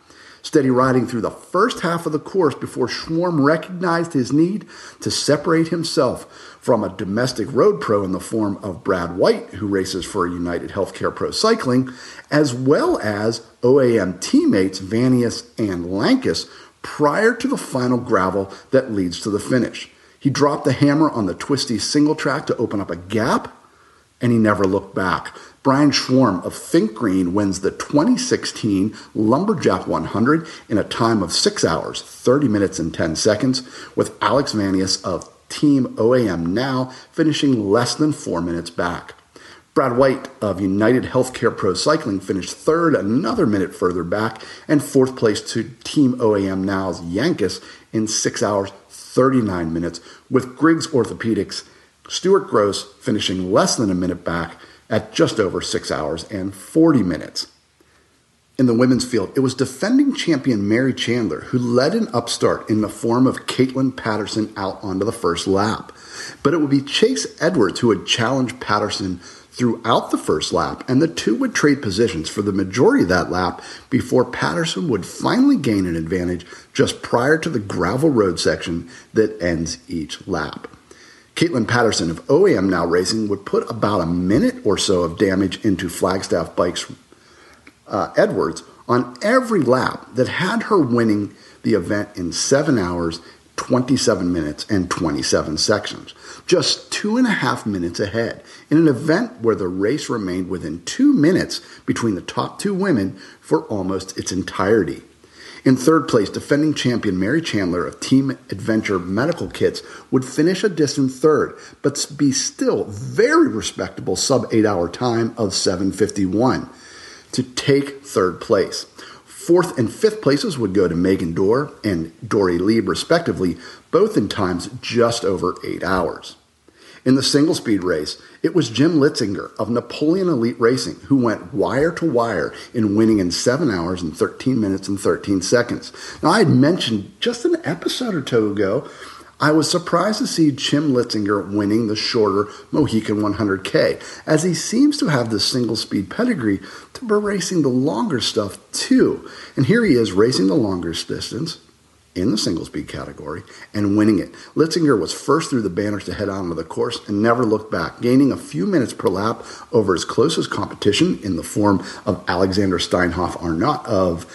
Steady riding through the first half of the course before Schwarm recognized his need to separate himself from a domestic road pro in the form of Brad White, who races for United Healthcare Pro Cycling, as well as OAM teammates Vanius and Lankes prior to the final gravel that leads to the finish. He dropped the hammer on the twisty single track to open up a gap, and he never looked back. Brian Schwarm of Think Green wins the 2016 Lumberjack 100 in a time of 6 hours, 30 minutes, and 10 seconds, with Alex Vanius of Team OAM Now finishing less than 4 minutes back. Brad White of United Healthcare Pro Cycling finished third, another minute further back, and fourth place to Team OAM Now's Jankes in 6 hours, 39 minutes, with Griggs Orthopedics, Stuart Gross finishing less than a minute back at just over 6 hours and 40 minutes. In the women's field, it was defending champion Mary Chandler who led an upstart in the form of Caitlin Patterson out onto the first lap. But it would be Chase Edwards who would challenge Patterson throughout the first lap, and the two would trade positions for the majority of that lap before Patterson would finally gain an advantage just prior to the gravel road section that ends each lap. Caitlin Patterson of OAM Now Racing would put about a minute or so of damage into Flagstaff Bikes uh, Edwards on every lap that had her winning the event in 7 hours, 27 minutes, and 27 seconds just two and a half minutes ahead in an event where the race remained within two minutes between the top two women for almost its entirety. In third place, defending champion Mary Chandler of Team Adventure Medical Kits would finish a distant third, but be still very respectable sub 8 hour time of 751 to take third place. Fourth and fifth places would go to Megan Dorr and Dory Lieb, respectively, both in times just over eight hours. In the single speed race, it was Jim Litzinger of Napoleon Elite Racing who went wire to wire in winning in 7 hours and 13 minutes and 13 seconds. Now, I had mentioned just an episode or two ago, I was surprised to see Jim Litzinger winning the shorter Mohican 100K, as he seems to have the single speed pedigree to be racing the longer stuff too. And here he is racing the longest distance, in the single speed category and winning it. Litzinger was first through the banners to head onto the course and never looked back, gaining a few minutes per lap over his closest competition in the form of Alexander Steinhoff Arnott of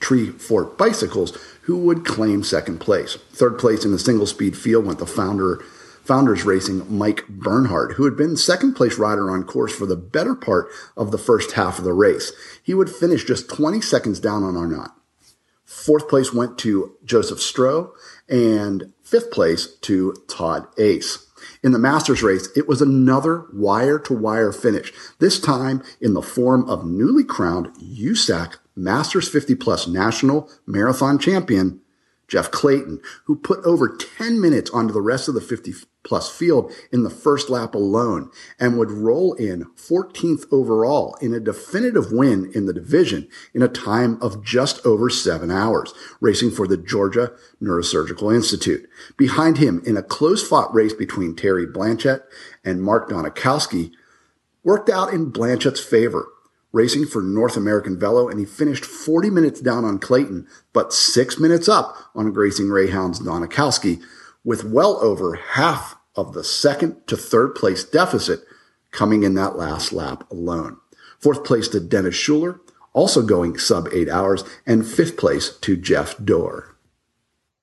Tree Fort Bicycles, who would claim second place. Third place in the single speed field went the founder Founders Racing Mike Bernhardt, who had been second place rider on course for the better part of the first half of the race. He would finish just 20 seconds down on Arnott. Fourth place went to Joseph Stroh, and fifth place to Todd Ace. In the Masters race, it was another wire to wire finish, this time in the form of newly crowned USAC Masters 50 Plus National Marathon Champion, Jeff Clayton, who put over 10 minutes onto the rest of the 50 plus field in the first lap alone and would roll in 14th overall in a definitive win in the division in a time of just over seven hours, racing for the Georgia Neurosurgical Institute. Behind him in a close fought race between Terry Blanchett and Mark Donikowski worked out in Blanchett's favor racing for North American Velo, and he finished 40 minutes down on Clayton, but six minutes up on Gracing Greyhound's Donikowski, with well over half of the second to third place deficit coming in that last lap alone. Fourth place to Dennis Schuler, also going sub eight hours, and fifth place to Jeff Dorr.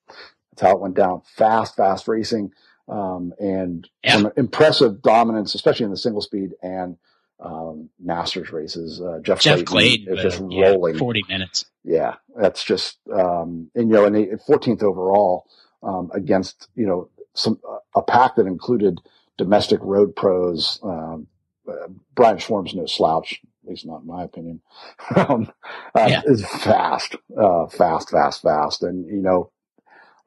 That's how it went down. Fast, fast racing, um, and yeah. impressive dominance, especially in the single speed and um, Masters races. Uh, Jeff, Jeff Clayton Clayton is just yeah, rolling. 40 minutes. Yeah, that's just um, and you know, and 14th overall um, against you know some a pack that included domestic road pros. Um, uh, Brian Schwarm's no slouch, at least not in my opinion. um, uh, Yeah. Is fast, uh, fast, fast, fast, and you know,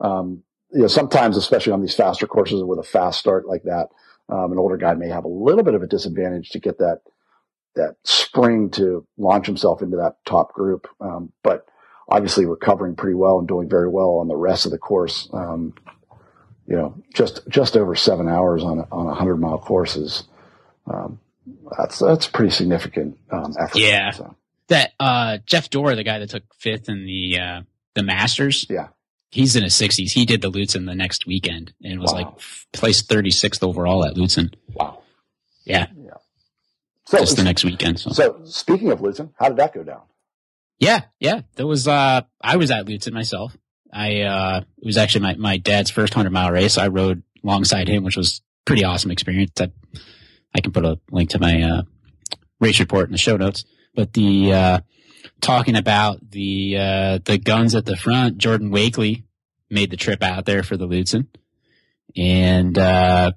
um, you know, sometimes, especially on these faster courses with a fast start like that, um, an older guy may have a little bit of a disadvantage to get that that spring to launch himself into that top group. Um, but obviously recovering pretty well and doing very well on the rest of the course. Um, you know, just just over seven hours on a, on a hundred mile course is um, that's that's pretty significant um, effort. Yeah. So, That uh, Jeff Dorr, the guy that took fifth in the uh, the Masters, yeah. He's in his 60s. He did the Lutsen the next weekend and was Wow. like placed 36th overall at Lutsen. Wow. Yeah, So, just the next weekend. So. so speaking of Lutsen, how did that go down? Yeah, yeah. There was uh I was at Lutsen myself. I uh it was actually my, my dad's first hundred mile race. I rode alongside him, which was pretty awesome experience. I, I can put a link to my uh race report in the show notes. But the uh talking about the uh the guns at the front, Jorden Wakeley made the trip out there for the Lutsen and uh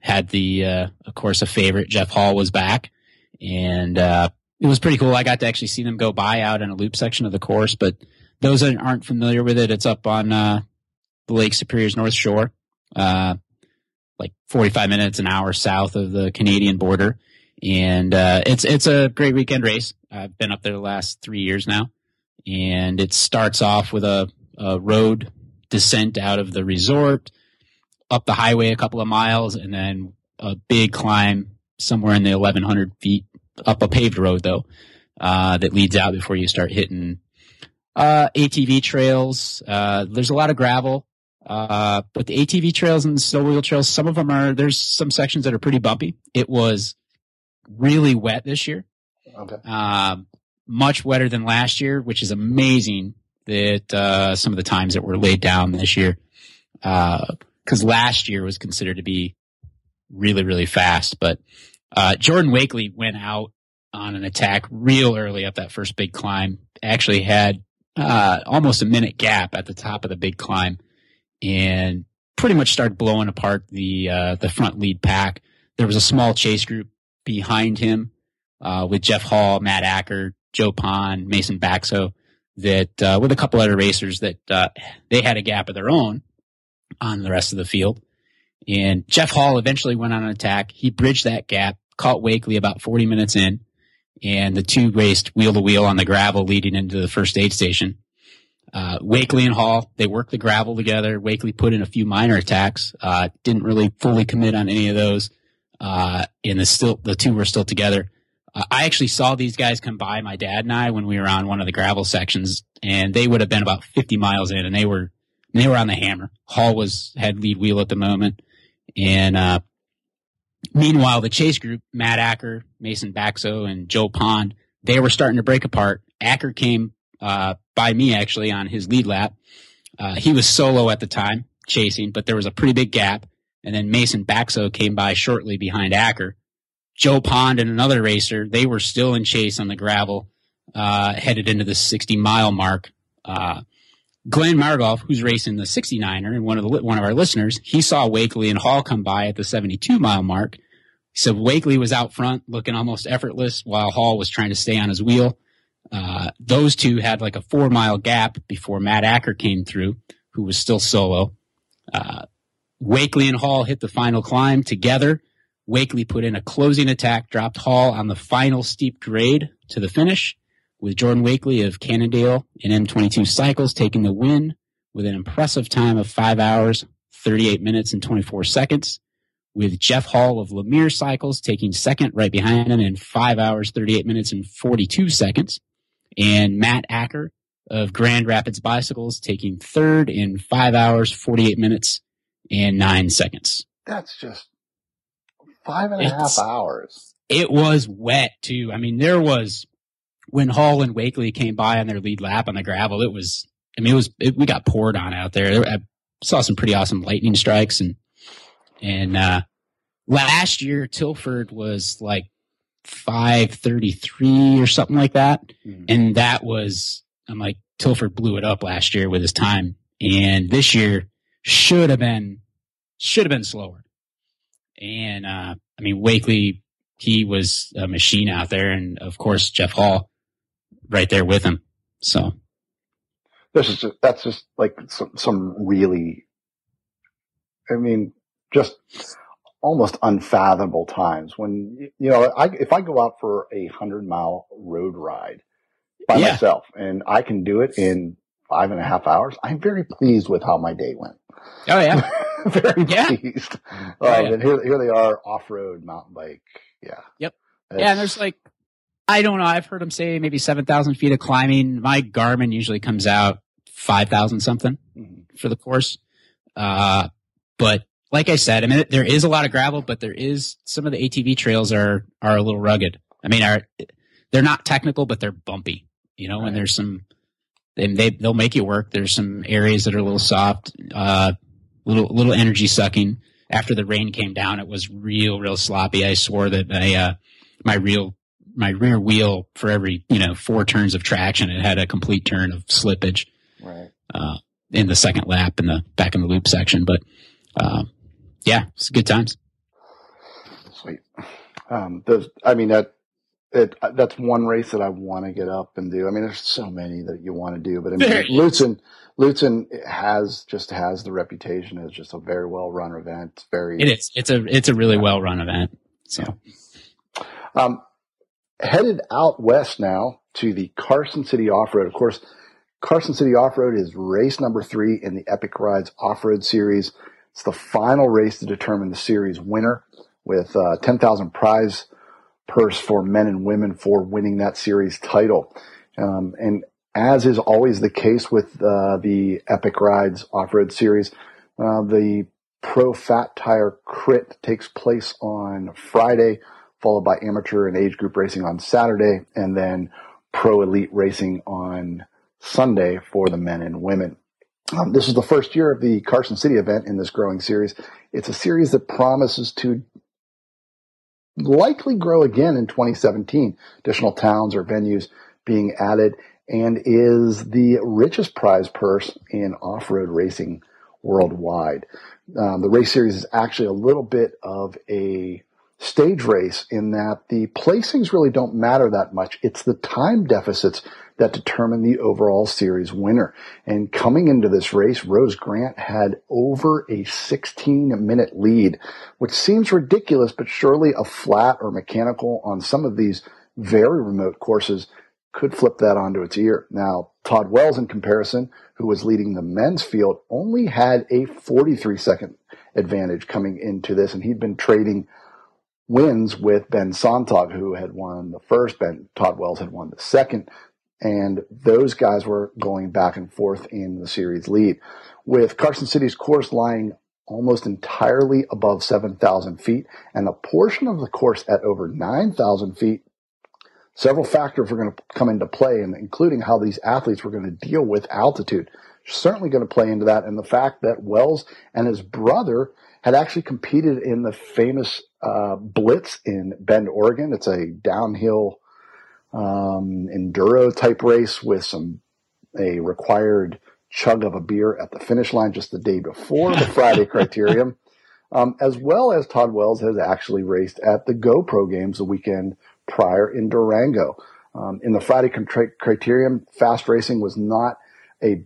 had the uh of course a favorite, Jeff Hall was back and uh it was pretty cool. I got to actually see them go by out in a loop section of the course, but those that aren't familiar with it, it's up on uh, the Lake Superior's North Shore, uh, like 45 minutes, an hour south of the Canadian border. And uh, it's it's a great weekend race. I've been up there the last three years now, and it starts off with a, a road descent out of the resort, up the highway a couple of miles, and then a big climb somewhere in the 1100 feet up a paved road though, uh, that leads out before you start hitting, uh, ATV trails. Uh, there's a lot of gravel. Uh, but the ATV trails and the snow wheel trails, some of them are, there's some sections that are pretty bumpy. It was really wet this year. Okay. Um, much wetter than last year, which is amazing that, uh, some of the times that were laid down this year. Uh, cause last year was considered to be really, really fast, but, uh, Jorden Wakeley went out on an attack real early up that first big climb. Actually had, uh, almost a minute gap at the top of the big climb and pretty much started blowing apart the, uh, the front lead pack. There was a small chase group behind him, uh, with Jeff Hall, Matt Acker, Joe Pond, Mason Baxo that, uh, with a couple other racers that, uh, they had a gap of their own on the rest of the field. And Jeff Hall eventually went on an attack. He bridged that gap, caught Wakeley about 40 minutes in, and the two raced wheel to wheel on the gravel leading into the first aid station. Uh, Wakeley and Hall, they worked the gravel together. Wakeley put in a few minor attacks, uh, didn't really fully commit on any of those. Uh, and the still, the two were still together. Uh, I actually saw these guys come by my dad and I when we were on one of the gravel sections and they would have been about 50 miles in and they were, they were on the hammer. Hall was, had lead wheel at the moment. And, uh, meanwhile, the chase group, Matt Acker, Mason Baxo, and Joe Pond, they were starting to break apart. Acker came, uh, by me actually on his lead lap. Uh, he was solo at the time chasing, but there was a pretty big gap. And then Mason Baxo came by shortly behind Acker. Joe Pond and another racer, they were still in chase on the gravel, uh, headed into the 60 mile mark. Uh, Glenn Margoff, who's racing the 69er and one of the, one of our listeners, he saw Wakeley and Hall come by at the 72 mile mark. He said Wakeley was out front looking almost effortless while Hall was trying to stay on his wheel. Uh, those two had like a four mile gap before Matt Acker came through, who was still solo. Uh, Wakeley and Hall hit the final climb together. Wakeley put in a closing attack, dropped Hall on the final steep grade to the finish, with Jorden Wakeley of Cannondale and M22 Cycles taking the win with an impressive time of 5 hours, 38 minutes, and 24 seconds, with Jeff Hall of Lemire Cycles taking second right behind him in 5 hours, 38 minutes, and 42 seconds, and Matt Acker of Grand Rapids Bicycles taking third in 5 hours, 48 minutes, and 9 seconds. That's just five and a half It's- hours. It was wet too. I mean, there was when Hall and Wakeley came by on their lead lap on the gravel. It was, I mean, it was it, we got poured on out there. I saw some pretty awesome lightning strikes and and uh last year Tilford was like 533 or something like that. Mm-hmm. And that was, I'm like, Tilford blew it up last year with his time. And this year should have been, should have been slower. And, uh, I mean, Wakeley, he was a machine out there. And of course, Jeff Hall right there with him. So this is just, that's just like some, some really, I mean, just almost unfathomable times when, you know, I, if I go out for a hundred mile road ride by yeah. myself and I can do it in five and a half hours, I'm very pleased with how my day went. Oh yeah. very yeah. pleased. Oh, um, yeah. And here, here they are off road mountain bike. Yeah. Yep. It's, yeah. And there's like, I don't know. I've heard them say maybe 7,000 feet of climbing. My Garmin usually comes out 5,000 something mm-hmm. for the course. Uh, but like I said, I mean, there is a lot of gravel, but there is some of the ATV trails are, are a little rugged. I mean, are, they're not technical, but they're bumpy, you know, right. and there's some, and they, they'll make you work. There's some areas that are a little soft, uh, little, little energy sucking. After the rain came down, it was real, real sloppy. I swore that I, uh, my real my rear wheel for every you know four turns of traction it had a complete turn of slippage right uh, in the second lap in the back in the loop section but uh, yeah it's good times sweet um those i mean that it that's one race that i want to get up and do i mean there's so many that you want to do but i mean lutsen lutsen has just has the reputation as just a very well run event it's very it is it's a it's a really well run event so yeah. um headed out west now to the Carson City Off Road. Of course, Carson City Off Road is race number three in the Epic Rides Off Road Series. It's the final race to determine the series winner with uh, 10,000 prize purse for men and women for winning that series title. Um, and as is always the case with uh, the Epic Rides Off Road Series, uh, the Pro Fat Tire Crit takes place on Friday followed by amateur and age group racing on Saturday, and then pro elite racing on Sunday for the men and women. Um, this is the first year of the Carson City event in this growing series. It's a series that promises to likely grow again in 2017. Additional towns or venues being added and is the richest prize purse in off-road racing worldwide. Um, the race series is actually a little bit of a stage race in that the placings really don't matter that much. It's the time deficits that determine the overall series winner. And coming into this race, Rose Grant had over a 16 minute lead, which seems ridiculous, but surely a flat or mechanical on some of these very remote courses could flip that onto its ear. Now, Todd Wells, in comparison, who was leading the men's field, only had a 43 second advantage coming into this, and he'd been trading wins with Ben Sonntag, who had won the first. Ben Todd Wells had won the second. And those guys were going back and forth in the series lead. With Carson City's course lying almost entirely above 7,000 feet and a portion of the course at over 9,000 feet, several factors were going to come into play, including how these athletes were going to deal with altitude. Certainly going to play into that, and the fact that Wells and his brother had actually competed in the famous uh, Blitz in Bend, Oregon. It's a downhill um, enduro type race with some a required chug of a beer at the finish line just the day before the Friday criterium. Um, as well as Todd Wells has actually raced at the GoPro games the weekend prior in Durango. Um, in the Friday criterium, fast racing was not a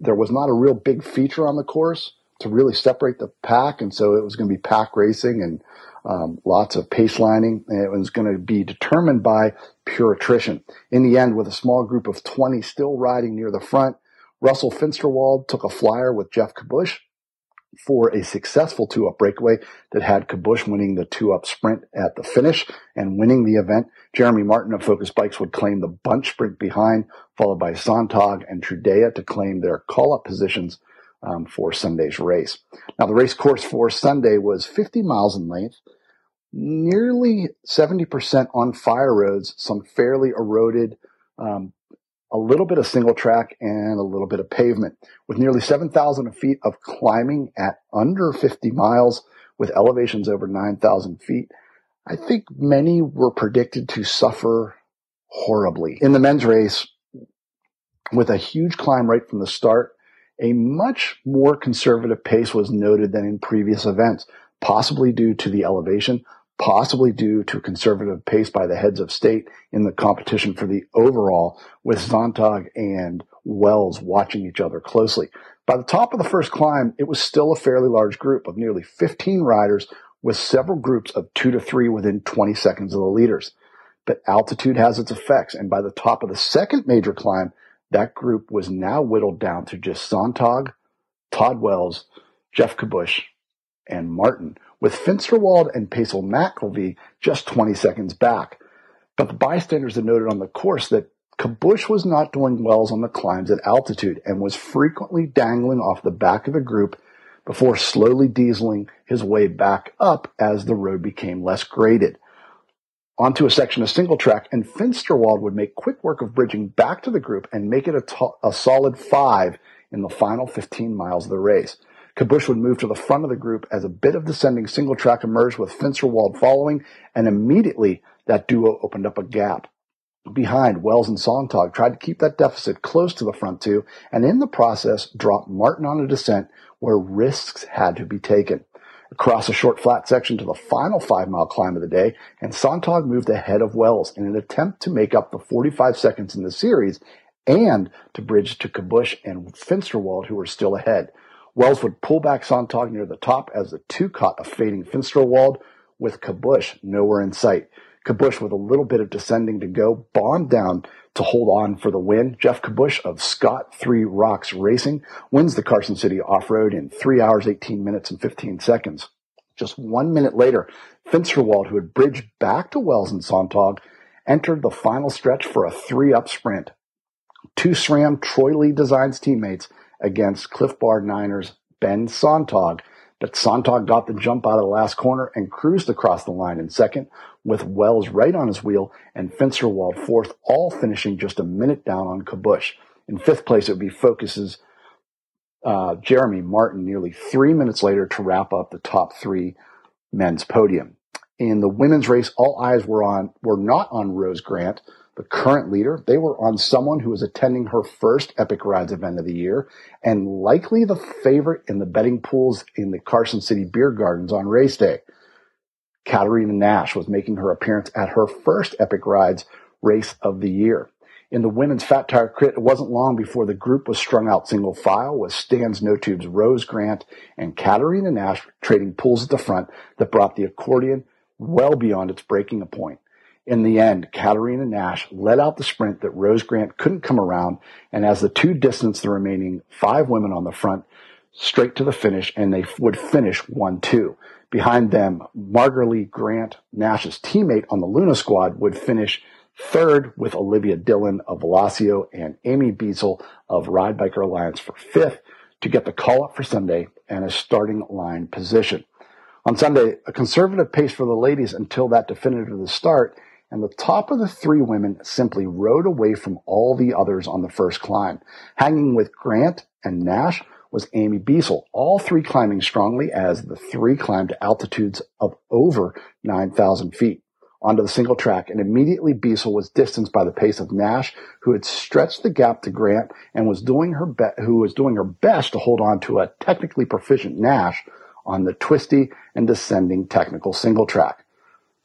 there was not a real big feature on the course to really separate the pack, and so it was going to be pack racing and um, lots of pace lining. And it was going to be determined by pure attrition. In the end, with a small group of 20 still riding near the front, Russell Finsterwald took a flyer with Geoff Kabush for a successful two up breakaway that had Kabush winning the two up sprint at the finish and winning the event. Jeremy Martin of Focus Bikes would claim the bunch sprint behind, followed by Sonntag and Trudea to claim their call up positions um, for Sunday's race. Now, the race course for Sunday was 50 miles in length, nearly 70% on fire roads, some fairly eroded, um, a little bit of single track and a little bit of pavement. With nearly 7,000 feet of climbing at under 50 miles with elevations over 9,000 feet, I think many were predicted to suffer horribly. In the men's race, with a huge climb right from the start, a much more conservative pace was noted than in previous events, possibly due to the elevation, possibly due to conservative pace by the heads of state in the competition for the overall, with Sonntag and Wells watching each other closely. By the top of the first climb, it was still a fairly large group of nearly 15 riders with several groups of two to three within 20 seconds of the leaders. But altitude has its effects, and by the top of the second major climb, that group was now whittled down to just Sonntag, Todd Wells, Geoff Kabush, and Martin, with Finsterwald and Payson McElveen just 20 seconds back. But the bystanders had noted on the course that Kabush was not doing wells on the climbs at altitude and was frequently dangling off the back of the group before slowly dieseling his way back up as the road became less graded. Onto a section of single track, and Finsterwald would make quick work of bridging back to the group and make it a, solid five in the final 15 miles of the race. Kabush would move to the front of the group as a bit of descending single track emerged with Finsterwald following, and immediately that duo opened up a gap. Behind, Wells and Sonntag tried to keep that deficit close to the front two, and in the process dropped Martin on a descent where risks had to be taken. Across a short flat section to the final five mile climb of the day, and Sonntag moved ahead of Wells in an attempt to make up the 45 seconds in the series and to bridge to Kabush and Finsterwald, who were still ahead. Wells would pull back Sonntag near the top as the two caught a fading Finsterwald with Kabush nowhere in sight. Kabush, with a little bit of descending to go, bombed down to hold on for the win. Geoff Kabush of Scott Three Rocks Racing wins the Carson City Off Road in three hours, 18 minutes, and 15 seconds. Just one minute later, Finsterwald, who had bridged back to Wells and Sonntag, entered the final stretch for a three up sprint. Two SRAM Troy Lee Designs teammates against Clif Bar Niners Ben Sonntag but Sonntag got the jump out of the last corner and cruised across the line in second, with Wells right on his wheel and Finsterwald fourth, all finishing just a minute down on Kabush. In fifth place, it would be Focus's uh, Jeremy Martin nearly three minutes later to wrap up the top three men's podium. In the women's race, all eyes were on were not on Rose Grant, the current leader. They were on someone who was attending her first Epic Rides event of the year and likely the favorite in the betting pools in the Carson City Beer Gardens on race day. Katerina Nash was making her appearance at her first Epic Rides race of the year. In the women's Fat Tire Crit, it wasn't long before the group was strung out single file with Stan's No Tubes Rose Grant and Katerina Nash trading pulls at the front that brought the accordion well beyond its breaking point. In the end, Katerina Nash led out the sprint that Rose Grant couldn't come around, and as the two distanced the remaining five women on the front straight to the finish, and they would finish 1-2. Behind them, Margaret Grant, Nash's teammate on the Luna squad, would finish third with Olivia Dillon of Velocio and Amy Beisel of Ride Biker Alliance for fifth to get the call up for Sunday and a starting line position. On Sunday, a conservative pace for the ladies until that definitive start and the top of the three women simply rode away from all the others on the first climb. Hanging with Grant and Nash was Amy Beisel, all three climbing strongly as the three climbed altitudes of over 9,000 feet onto the single track, and immediately Beisel was distanced by the pace of Nash, who had stretched the gap to Grant and was doing her be- who was doing her best to hold on to a technically proficient Nash on the twisty and descending technical single track.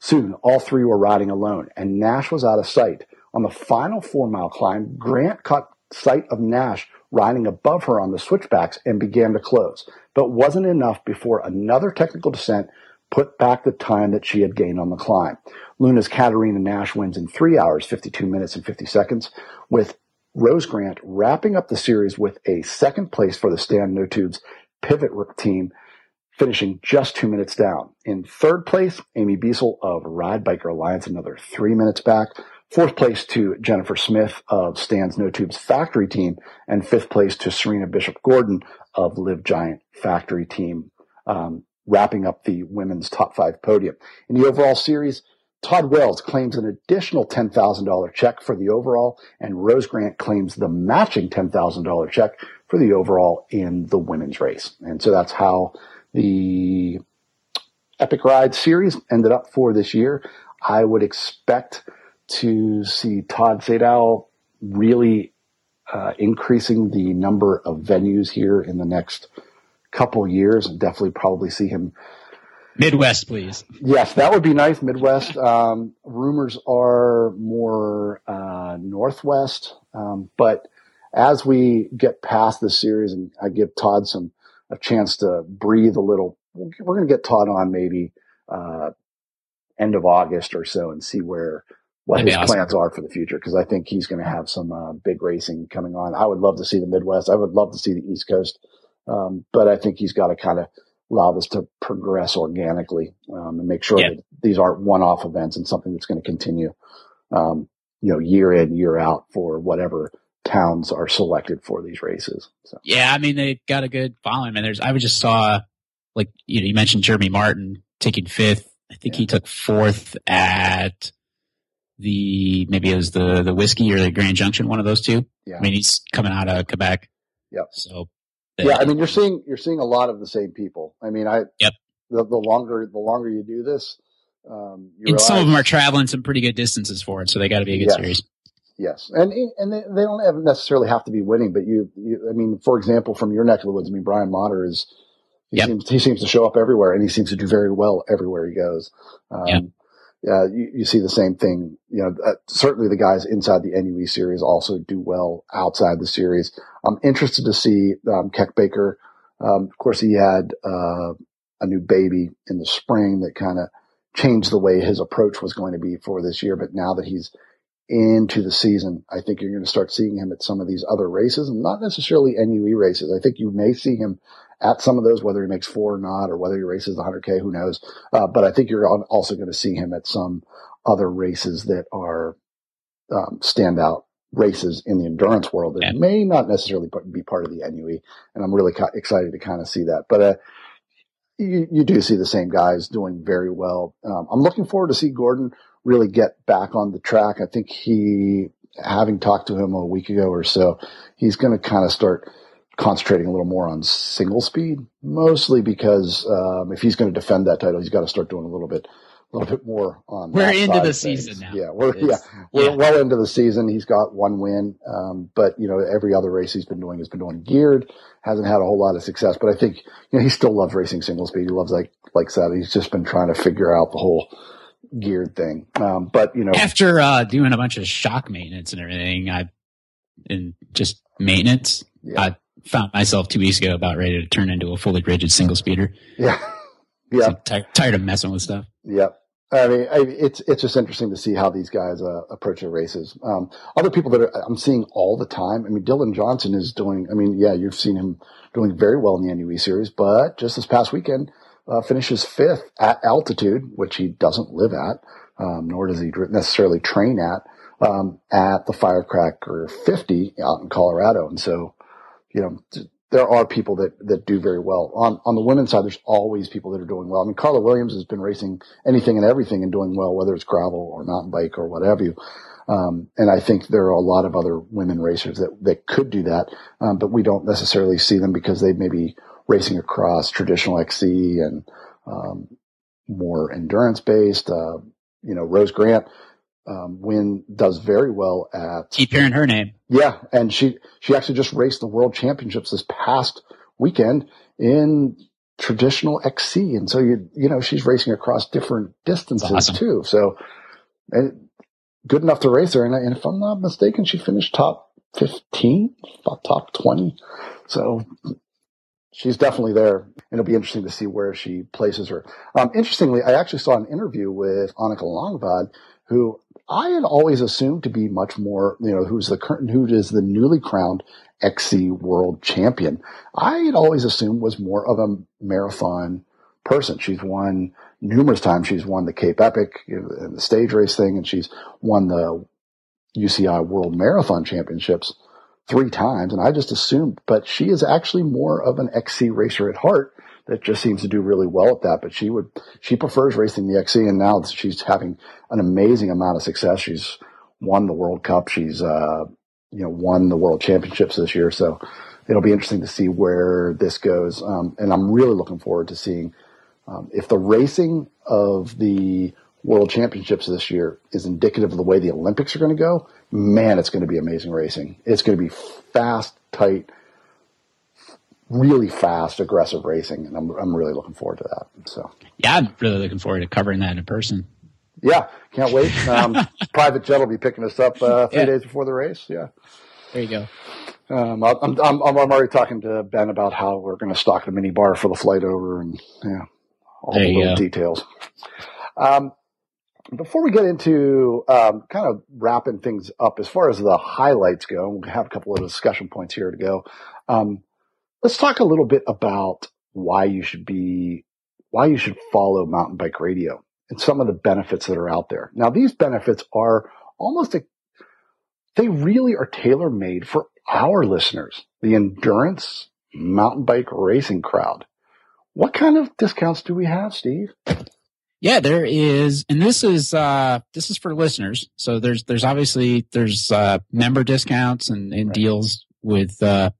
Soon, all three were riding alone, and Nash was out of sight. On the final four mile climb, Grant caught sight of Nash riding above her on the switchbacks and began to close, but wasn't enough before another technical descent put back the time that she had gained on the climb. Luna's Katerina Nash wins in three hours, 52 minutes and 50 seconds, with Rose Grant wrapping up the series with a second place for the Stan No Tubes pivot team finishing just two minutes down. In third place, Amy Beisel of Ride Biker Alliance, another three minutes back. Fourth place to Jennifer Smith of Stan's No Tubes Factory Team, and fifth place to Serena Bishop Gordon of Live Giant Factory Team, um, wrapping up the women's top five podium. In the overall series, Todd Wells claims an additional $10,000 check for the overall, and Rose Grant claims the matching $10,000 check for the overall in the women's race. And so that's how the Epic Ride series ended up for this year. I would expect to see Todd Sadow really uh, increasing the number of venues here in the next couple years, and definitely probably see him. Midwest, please. Yes, that would be nice. Midwest. Um, rumors are more uh, Northwest, um, but as we get past this series, and I give Todd some a chance to breathe a little, we're going to get Todd on maybe uh, end of August or so and see where what That'd his awesome. plans are for the future because I think he's going to have some uh, big racing coming on. I would love to see the Midwest. I would love to see the East Coast, um, but I think he's got to kind of allow this to progress organically um, and make sure yeah. that these aren't one-off events and something that's going to continue, um, you know, year in year out for whatever towns are selected for these races. So. Yeah, I mean they got a good following. And there's I just saw like you know you mentioned Jeremy Martin taking fifth. I think yeah. he took fourth at the maybe it was the the whiskey or the Grand Junction, one of those two. Yeah. I mean he's coming out of Quebec. Yep. So yeah, I mean you're seeing you're seeing a lot of the same people. I mean I yep. The, the longer the longer you do this, um, and realize, some of them are traveling some pretty good distances for it, so they got to be a good yes. series. Yes, and and they, they don't necessarily have to be winning, but you, you, I mean, for example, from your neck of the woods, I mean, Brian Motter is he, yep. seems, he seems to show up everywhere, and he seems to do very well everywhere he goes. Um, yep. Yeah, you, you, see the same thing. You know, uh, certainly the guys inside the NUE series also do well outside the series. I'm interested to see um, Keck Baker. Um, of course, he had uh, a new baby in the spring that kind of changed the way his approach was going to be for this year. But now that he's into the season, I think you're going to start seeing him at some of these other races, and not necessarily NUE races. I think you may see him at some of those, whether he makes four or not, or whether he races the 100K, who knows. Uh, but I think you're also going to see him at some other races that are um, standout races in the endurance world that yeah. may not necessarily be part of the NUE. And I'm really excited to kind of see that. But uh, you, you, do see the same guys doing very well. Um, I'm looking forward to see Gordon really get back on the track. I think he, having talked to him a week ago or so, he's going to kind of start concentrating a little more on single speed, mostly because um, if he's going to defend that title, he's got to start doing a little bit, a little bit more on. We're into the season now. Yeah, we're it's, yeah we're yeah. well into the season. He's got one win, um, but you know every other race he's been doing has been doing geared. Hasn't had a whole lot of success, but I think you know he still loves racing single speed. He loves like like said he's just been trying to figure out the whole geared thing. Um, but you know, after uh, doing a bunch of shock maintenance and everything, I and just maintenance, yeah. I found myself two weeks ago about ready to turn into a fully rigid single speeder. Yeah, yeah. So t- tired of messing with stuff. Yep. I mean, I, it's it's just interesting to see how these guys uh, approach their races. Um, other people that are, I'm seeing all the time. I mean, Dylan Johnson is doing. I mean, yeah, you've seen him doing very well in the NUE series, but just this past weekend, uh, finishes fifth at altitude, which he doesn't live at, um, nor does he necessarily train at, um, at the Firecracker 50 out in Colorado. And so, you know, there are people that, that do very well. On, on the women's side, there's always people that are doing well. I mean, Carla Williams has been racing anything and everything and doing well, whether it's gravel or mountain bike or what have you. Um, and I think there are a lot of other women racers that, that could do that. Um, but we don't necessarily see them because they maybe racing across traditional XC and um, more endurance based. Uh, you know, Rose Grant um, Win does very well at. Keep hearing her name. Yeah, and she she actually just raced the World Championships this past weekend in traditional XC, and so you you know she's racing across different distances awesome. too. So, and good enough to race her, and, and if I'm not mistaken, she finished top fifteen, top twenty. So she's definitely there. And it'll be interesting to see where she places her. Um, interestingly, I actually saw an interview with Annika Langvad, who I had always assumed to be much more, you know, who's the current, who is the newly crowned XC world champion. I had always assumed was more of a marathon person. She's won numerous times. She's won the Cape Epic and the stage race thing, and she's won the UCI World Marathon Championships three times, and I just assumed, but she is actually more of an XC racer at heart that just seems to do really well at that. But she would, she prefers racing the XC, and now she's having an amazing amount of success. She's won the World Cup. She's, uh, you know, won the World Championships this year. So it'll be interesting to see where this goes. Um, and I'm really looking forward to seeing Um, if the racing of the World Championships this year is indicative of the way the Olympics are going to go, man, it's going to be amazing racing. It's going to be fast, tight, really fast, aggressive racing, and I'm I'm really looking forward to that. So yeah, I'm really looking forward to covering that in person. Yeah, can't wait. Um, private jet will be picking us up uh, three yeah. days before the race. Yeah, there you go. Um, I'm, I'm, I'm already talking to Ben about how we're going to stock the mini bar for the flight over, and yeah, all there the little go. details. Um, before we get into um, kind of wrapping things up, as far as the highlights go, we have a couple of discussion points here to go. Um, let's talk a little bit about why you should be, why you should follow mountain bike radio and some of the benefits that are out there. Now, these benefits are almost, a, they really are tailor made for our listeners, the endurance mountain bike racing crowd. What kind of discounts do we have, Steve? Yeah, there is, and this is uh this is for listeners. So there's there's obviously there's uh member discounts and, and right. deals with uh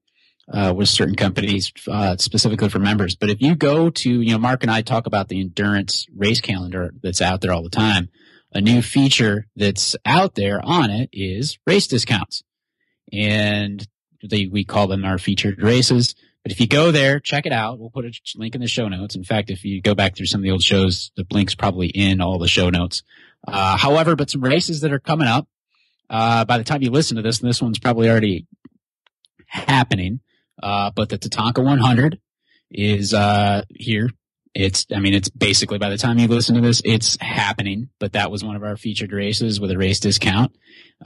uh with certain companies uh specifically for members. But if you go to you know Mark and I talk about the endurance race calendar that's out there all the time. A new feature that's out there on it is race discounts, and they, we call them our featured races. But if you go there, check it out. We'll put a link in the show notes. In fact, if you go back through some of the old shows, the link's probably in all the show notes. Uh, however, but some races that are coming up, uh, by the time you listen to this, and this one's probably already happening, uh, but the Tatanka 100 is, uh, here. It's, I mean, it's basically by the time you listen to this, it's happening, but that was one of our featured races with a race discount.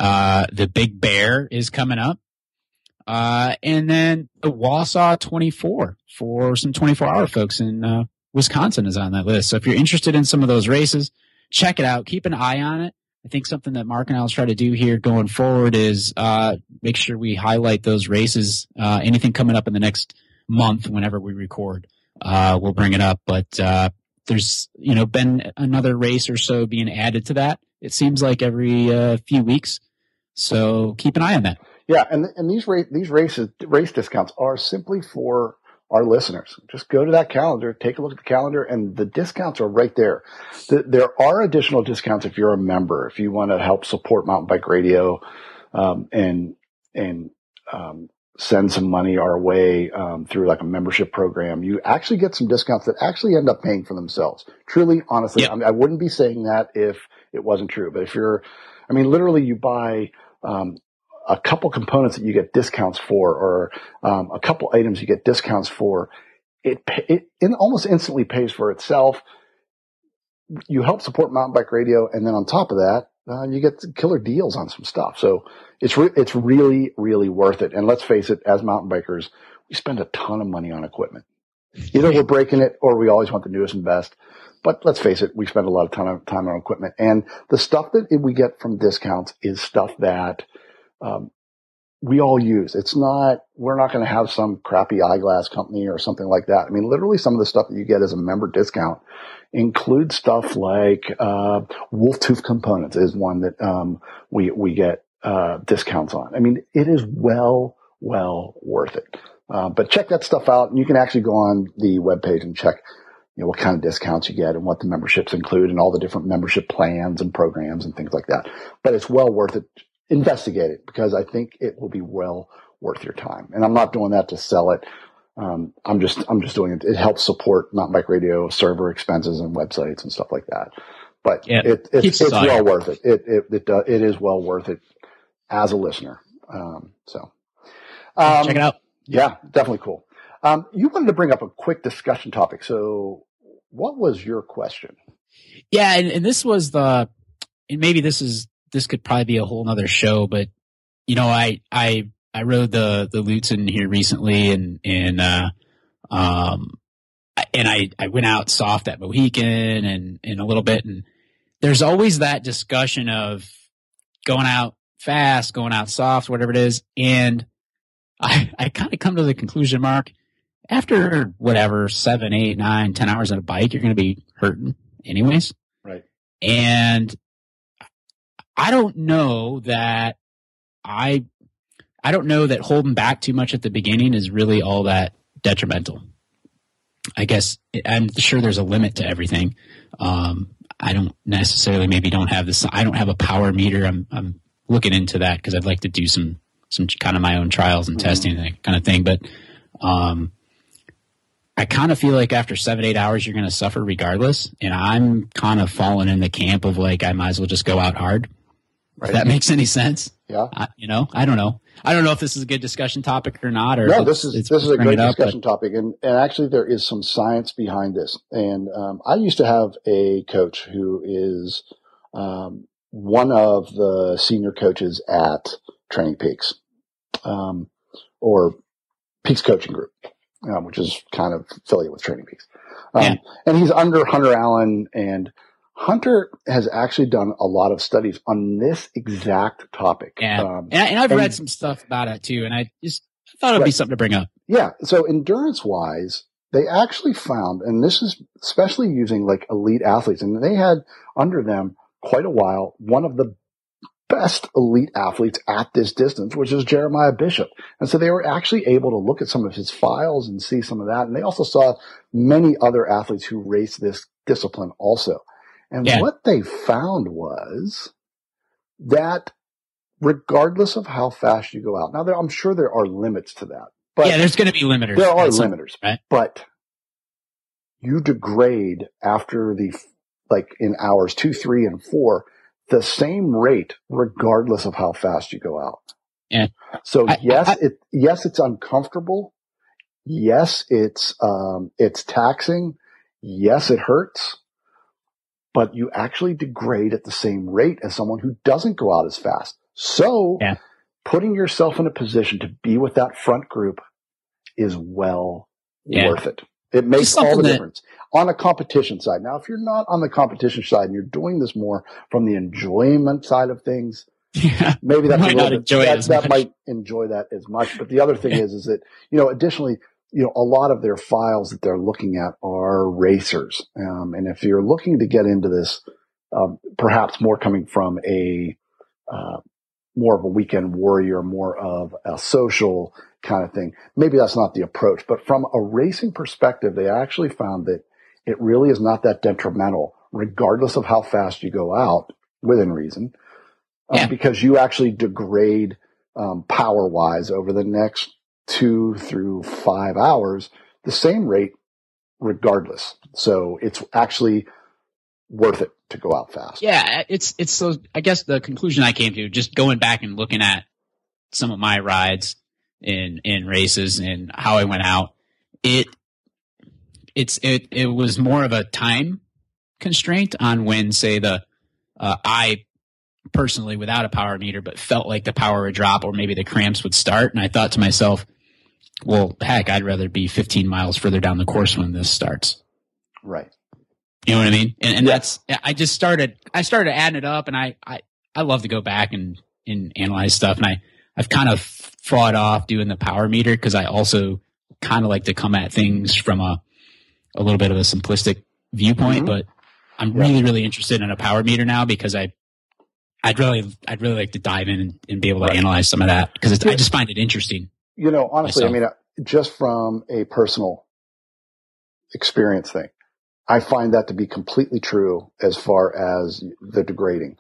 Uh, the Big Bear is coming up. Uh, and then the Wausau 24 for some 24 hour folks in, uh, Wisconsin is on that list. So if you're interested in some of those races, check it out. Keep an eye on it. I think something that Mark and I will try to do here going forward is, uh, make sure we highlight those races. Uh, anything coming up in the next month, whenever we record, uh, we'll bring it up. But, uh, there's, you know, been another race or so being added to that. It seems like every, uh, few weeks. So keep an eye on that. Yeah, and and these race these races race discounts are simply for our listeners. Just go to that calendar, take a look at the calendar, and the discounts are right there. The, there are additional discounts if you're a member, if you want to help support Mountain Bike Radio, um, and and um, send some money our way um, through like a membership program. You actually get some discounts that actually end up paying for themselves. Truly, honestly, yep. I, mean, I wouldn't be saying that if it wasn't true. But if you're, I mean, literally, you buy um, a couple components that you get discounts for, or um, a couple items you get discounts for, it, it, it almost instantly pays for itself. You help support mountain bike radio, and then on top of that, uh, you get killer deals on some stuff. So it's re- it's really really worth it. And let's face it, as mountain bikers, we spend a ton of money on equipment. Either we're breaking it, or we always want the newest and best. But let's face it, we spend a lot of time, time on equipment, and the stuff that we get from discounts is stuff that um, we all use. It's not, we're not going to have some crappy eyeglass company or something like that. I mean, literally some of the stuff that you get as a member discount includes stuff like, uh, wolf tooth components is one that, um, we, we get, uh, discounts on. I mean, it is well, well worth it. Uh, but check that stuff out and you can actually go on the webpage and check, you know, what kind of discounts you get and what the memberships include and all the different membership plans and programs and things like that. But it's well worth it investigate it because I think it will be well worth your time. And I'm not doing that to sell it. Um, I'm just I'm just doing it. It helps support mountain bike radio server expenses and websites and stuff like that. But yeah, it, it's, it's well worth it. It it it, uh, it is well worth it as a listener. Um, so um, check it out. Yeah, definitely cool. Um, you wanted to bring up a quick discussion topic. So, what was your question? Yeah, and, and this was the, and maybe this is this could probably be a whole nother show, but you know, I, I, I rode the, the Lutsen here recently and, and, uh, um, and I, I went out soft at Mohican and, and a little bit. And there's always that discussion of going out fast, going out soft, whatever it is. And I, I kind of come to the conclusion, Mark, after whatever, seven, eight, nine, ten hours on a bike, you're going to be hurting anyways. Right. And I don't know that I, I don't know that holding back too much at the beginning is really all that detrimental. I guess I'm sure there's a limit to everything. Um, I don't necessarily maybe don't have this. I don't have a power meter. I'm I'm looking into that because I'd like to do some some kind of my own trials and mm-hmm. testing that kind of thing. But um, I kind of feel like after seven eight hours you're going to suffer regardless, and I'm kind of falling in the camp of like I might as well just go out hard. Right. If that makes any sense. Yeah. I, you know, I don't know. I don't know if this is a good discussion topic or not. Or no, this is this is a great discussion up, topic, and and actually there is some science behind this. And um, I used to have a coach who is um, one of the senior coaches at Training Peaks, um, or Peaks Coaching Group, um, which is kind of affiliate with Training Peaks. Um, yeah. And he's under Hunter Allen and Hunter has actually done a lot of studies on this exact topic. Yeah. Um, and, and, I've and, read some stuff about it too. And I just thought it'd right. be something to bring up. Yeah. So endurance wise, they actually found, and this is especially using like elite athletes, and they had under them quite a while one of the best elite athletes at this distance, which is Jeremiah Bishop. And so they were actually able to look at some of his files and see some of that. And they also saw many other athletes who race this discipline also. And yeah. what they found was that regardless of how fast you go out, now there, I'm sure there are limits to that. But yeah, there's going to be limiters. There are limiters, right? but you degrade after the like in hours two, three, and four the same rate, regardless of how fast you go out. Yeah. So I, yes, I, it yes it's uncomfortable. Yes, it's um, it's taxing. Yes, it hurts but you actually degrade at the same rate as someone who doesn't go out as fast. So yeah. putting yourself in a position to be with that front group is well yeah. worth it. It makes all the that- difference on a competition side. Now, if you're not on the competition side and you're doing this more from the enjoyment side of things, yeah, maybe that's a little bit, that, that might enjoy that as much. But the other thing is, is that, you know, additionally, you know, a lot of their files that they're looking at are racers. Um, and if you're looking to get into this, um, perhaps more coming from a, uh, more of a weekend warrior, more of a social kind of thing, maybe that's not the approach. But from a racing perspective, they actually found that it really is not that detrimental, regardless of how fast you go out within reason, um, yeah. because you actually degrade um, power wise over the next two through five hours, the same rate regardless. So it's actually worth it to go out fast. Yeah, it's it's so I guess the conclusion I came to just going back and looking at some of my rides in in races and how I went out, it it's it it was more of a time constraint on when say the uh, I personally without a power meter but felt like the power would drop or maybe the cramps would start and I thought to myself well, heck, I'd rather be 15 miles further down the course when this starts. Right. You know what I mean? And, and yeah. that's, I just started, I started adding it up and I, I, I love to go back and, and analyze stuff. And I, I've kind of fought off doing the power meter because I also kind of like to come at things from a, a little bit of a simplistic viewpoint, mm-hmm. but I'm really, really interested in a power meter now because I, I'd really, I'd really like to dive in and, and be able to right. analyze some of that because. I just find it interesting. You know, honestly, myself. I mean, just from a personal experience thing, I find that to be completely true as far as the degrading.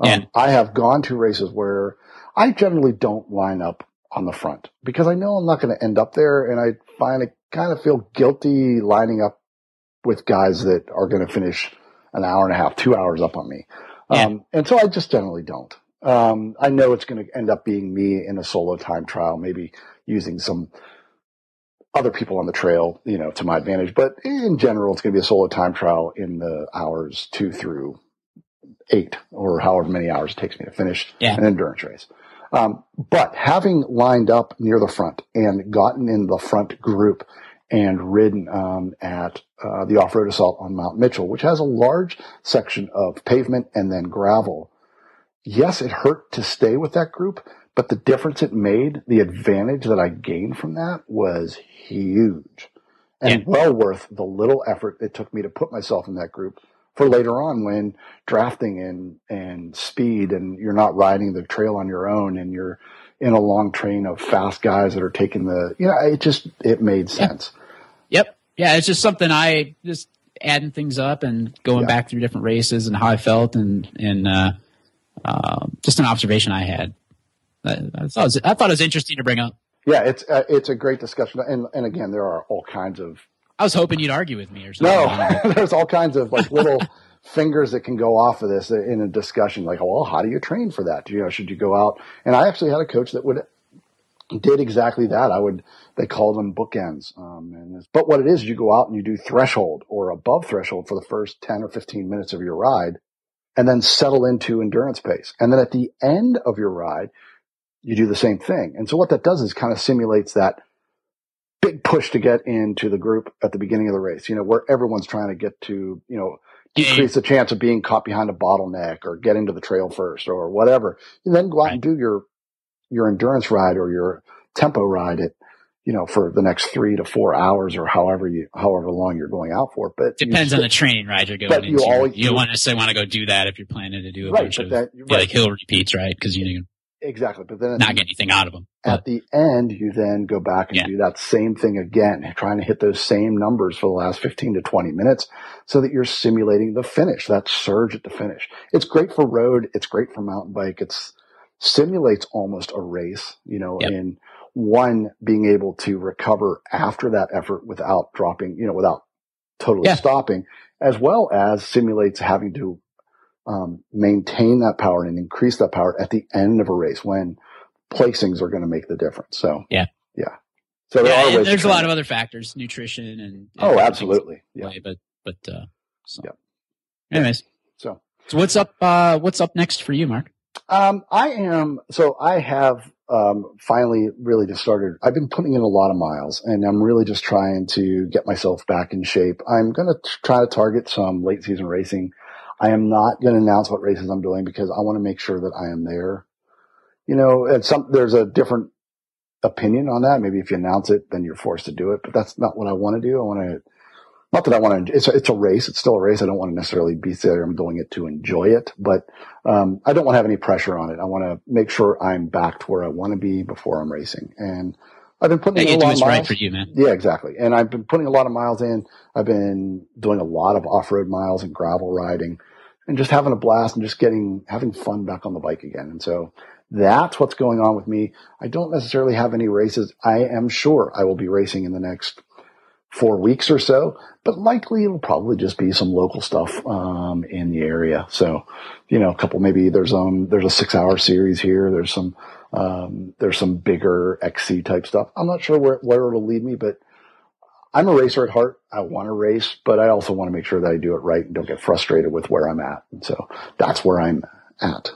Um, I have gone to races where I generally don't line up on the front because I know I'm not going to end up there, and I find I kind of feel guilty lining up with guys that are going to finish an hour and a half, two hours up on me. Um, and so I just generally don't. Um, I know it's going to end up being me in a solo time trial, maybe using some other people on the trail, you know, to my advantage. But in general, it's going to be a solo time trial in the hours two through eight or however many hours it takes me to finish yeah. an endurance race. Um, but having lined up near the front and gotten in the front group and ridden um, at uh, the off-road assault on Mount Mitchell, which has a large section of pavement and then gravel. Yes, it hurt to stay with that group, but the difference it made, the advantage that I gained from that was huge and yeah. well worth the little effort it took me to put myself in that group for later on when drafting and, and speed and you're not riding the trail on your own and you're in a long train of fast guys that are taking the, you know, it just, it made sense. Yep. Yeah, it's just something I just adding things up and going Yeah. back through different races and how I felt and and uh, um just an observation I had. I, I thought it was, I thought it was interesting to bring up. Yeah, it's uh, it's a great discussion, and and again, there are all kinds of I was hoping you'd argue with me or something. no, there's all kinds of like little fingers that can go off of this in a discussion. Like, well, how do you train for that? You know, should you go out? And I actually had a coach that would did exactly that. I would they called them bookends. Um, and but what it is, you go out and you do threshold or above threshold for the first ten or fifteen minutes of your ride, and then settle into endurance pace. And then at the end of your ride, you do the same thing. And so what that does is kind of simulates that big push to get into the group at the beginning of the race, you know, where everyone's trying to get to, you know, decrease the chance of being caught behind a bottleneck or get into the trail first or whatever. And then go out and do your, your endurance ride or your tempo ride at, you know, for the next three to four hours or however you, however long you're going out for. But Depends on the training ride you're going But you always- you don't want to necessarily want to go do that if you're planning to do a Right, bunch of that- right. like hill repeats, right? Because you exactly. But then not the- get anything out of them. At the end, you then go back and Yeah. do that same thing again, trying to hit those same numbers for the last 15 to 20 minutes so that you're simulating the finish, that surge at the finish. It's great for road. It's great for mountain bike. It's simulates almost a race, you know, Yep. in one being able to recover after that effort without dropping, you know, without totally Yeah. stopping, as well as simulates having to um, maintain that power and increase that power at the end of a race when placings are going to make the difference. So Yeah. yeah. So there Yeah, are ways. there's a lot of other factors, nutrition and, and Oh, absolutely. Yeah. play, But but uh, so. Yep. Anyways, So so what's up? Uh, what's up next for you, Mark? um, I am. So I have um, finally really just started. I've been putting in a lot of miles, and I'm really just trying to get myself back in shape. I'm going to try to target some late season racing. I am not going to announce what races I'm doing because I want to make sure that I am there. You know, some there's a different opinion on that. Maybe if you announce it, then you're forced to do it, but that's not what I want to do. I want to, not that I want to, it's a, it's a race. It's still a race. I don't want to necessarily be there. I'm doing it to enjoy it, but, um, I don't want to have any pressure on it. I want to make sure I'm back to where I want to be before I'm racing. And I've been putting Yeah, in a lot of what's right miles. for you, man. Yeah, exactly. And I've been putting a lot of miles in. I've been doing a lot of off-road miles and gravel riding and just having a blast and just getting, having fun back on the bike again. And so that's what's going on with me. I don't necessarily have any races. I am sure I will be racing in the next four weeks or so, but likely it'll probably just be some local stuff, um, in the area. So, you know, a couple, maybe there's, um, there's a six hour series here. There's some, um, there's some bigger XC type stuff. I'm not sure where, where it'll lead me, but I'm a racer at heart. I want to race, but I also want to make sure that I do it right and don't get frustrated with where I'm at. And so that's where I'm at.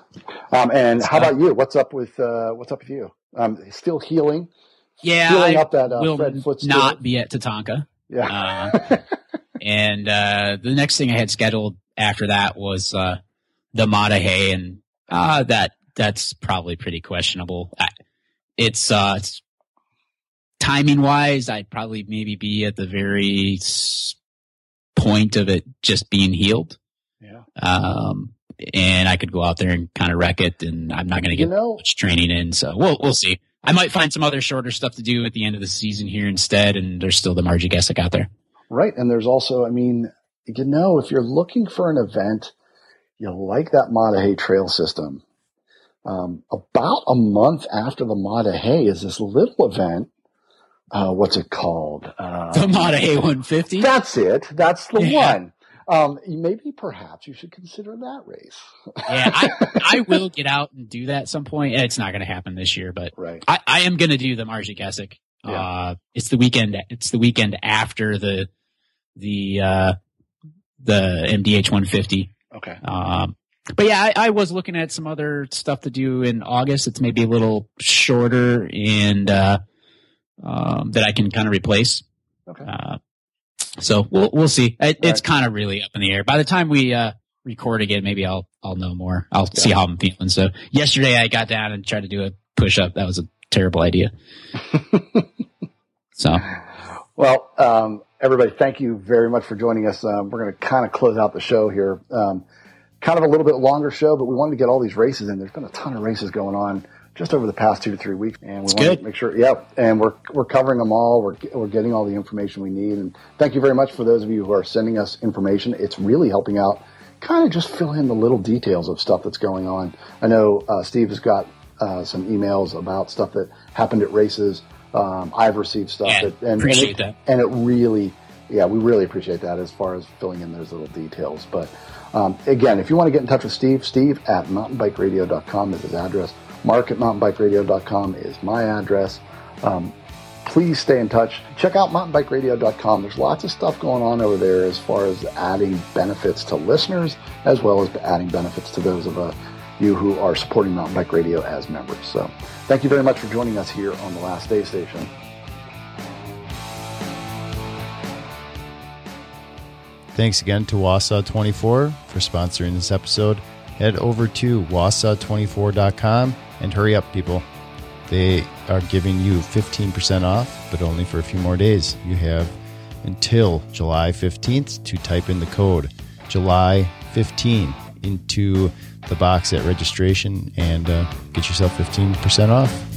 Um, and how about you? What's up with, uh, what's up with you? Um, still healing, Yeah, healing I up that, uh, will Fred Foot not be at Tatanka. Yeah. Uh, and uh, the next thing I had scheduled after that was uh, the Maah Daah Hey, and uh, that that's probably pretty questionable. I, it's uh, it's timing wise, I'd probably maybe be at the very point of it just being healed. yeah. Um, and I could go out there and kind of wreck it, and I'm not going to You get know, much training in. So we'll we'll see. I might find some other shorter stuff to do at the end of the season here instead, and there's still the Marji Gesick out there. Right. And there's also, I mean, you know, if you're looking for an event, you like that Maah Daah trail system. Um, about a month after the Maah Daah Hey is this little event. Uh, what's it called? Uh, The Maah Daah Hey 150. That's it. That's the Yeah. one. Um, maybe perhaps you should consider that race. yeah, I, I will get out and do that at some point. It's not going to happen this year, but Right. I, I am going to do the Marji Gesick. Yeah. Uh, it's the weekend. It's the weekend after the the uh, the MDH 150. Okay. Um, but yeah, I, I was looking at some other stuff to do in August. It's maybe a little shorter and uh, um, that I can kind of replace. Okay. Uh, so we'll we'll see. It, It's Right. kind of really up in the air. By the time we uh, record again, maybe I'll I'll know more. I'll see how I'm feeling. So yesterday I got down and tried to do a push up. That was a terrible idea. so Well, um, everybody, thank you very much for joining us. Um, we're going to kind of close out the show here. Kind of a little bit longer show, but we wanted to get all these races in. There's been a ton of races going on just over the past two to three weeks, and we It's want good. to make sure. Yeah, and we're we're covering them all. We're we're getting all the information we need, and thank you very much for those of you who are sending us information. It's really helping out. Kind of just fill in the little details of stuff that's going on. I know uh, Steve has got uh, some emails about stuff that happened at races. Um, I've received stuff Yeah, that and, appreciate and it, that. and it really, yeah, we really appreciate that as far as filling in those little details. But um, again, if you want to get in touch with Steve, Steve at mountainbikeradio.com is his address. Mark at mountainbikeradio.com is my address. Um, please stay in touch. Check out mountainbikeradio.com. There's lots of stuff going on over there as far as adding benefits to listeners, as well as adding benefits to those of uh, you who are supporting Mountain Bike Radio as members. So thank you very much for joining us here on the Last Aid Station. Thanks again to Wausau24 for sponsoring this episode. Head over to wausau24.com and hurry up, people. They are giving you 15% off, but only for a few more days. You have until July 15th to type in the code July 15 into the box at registration and uh, get yourself 15% off.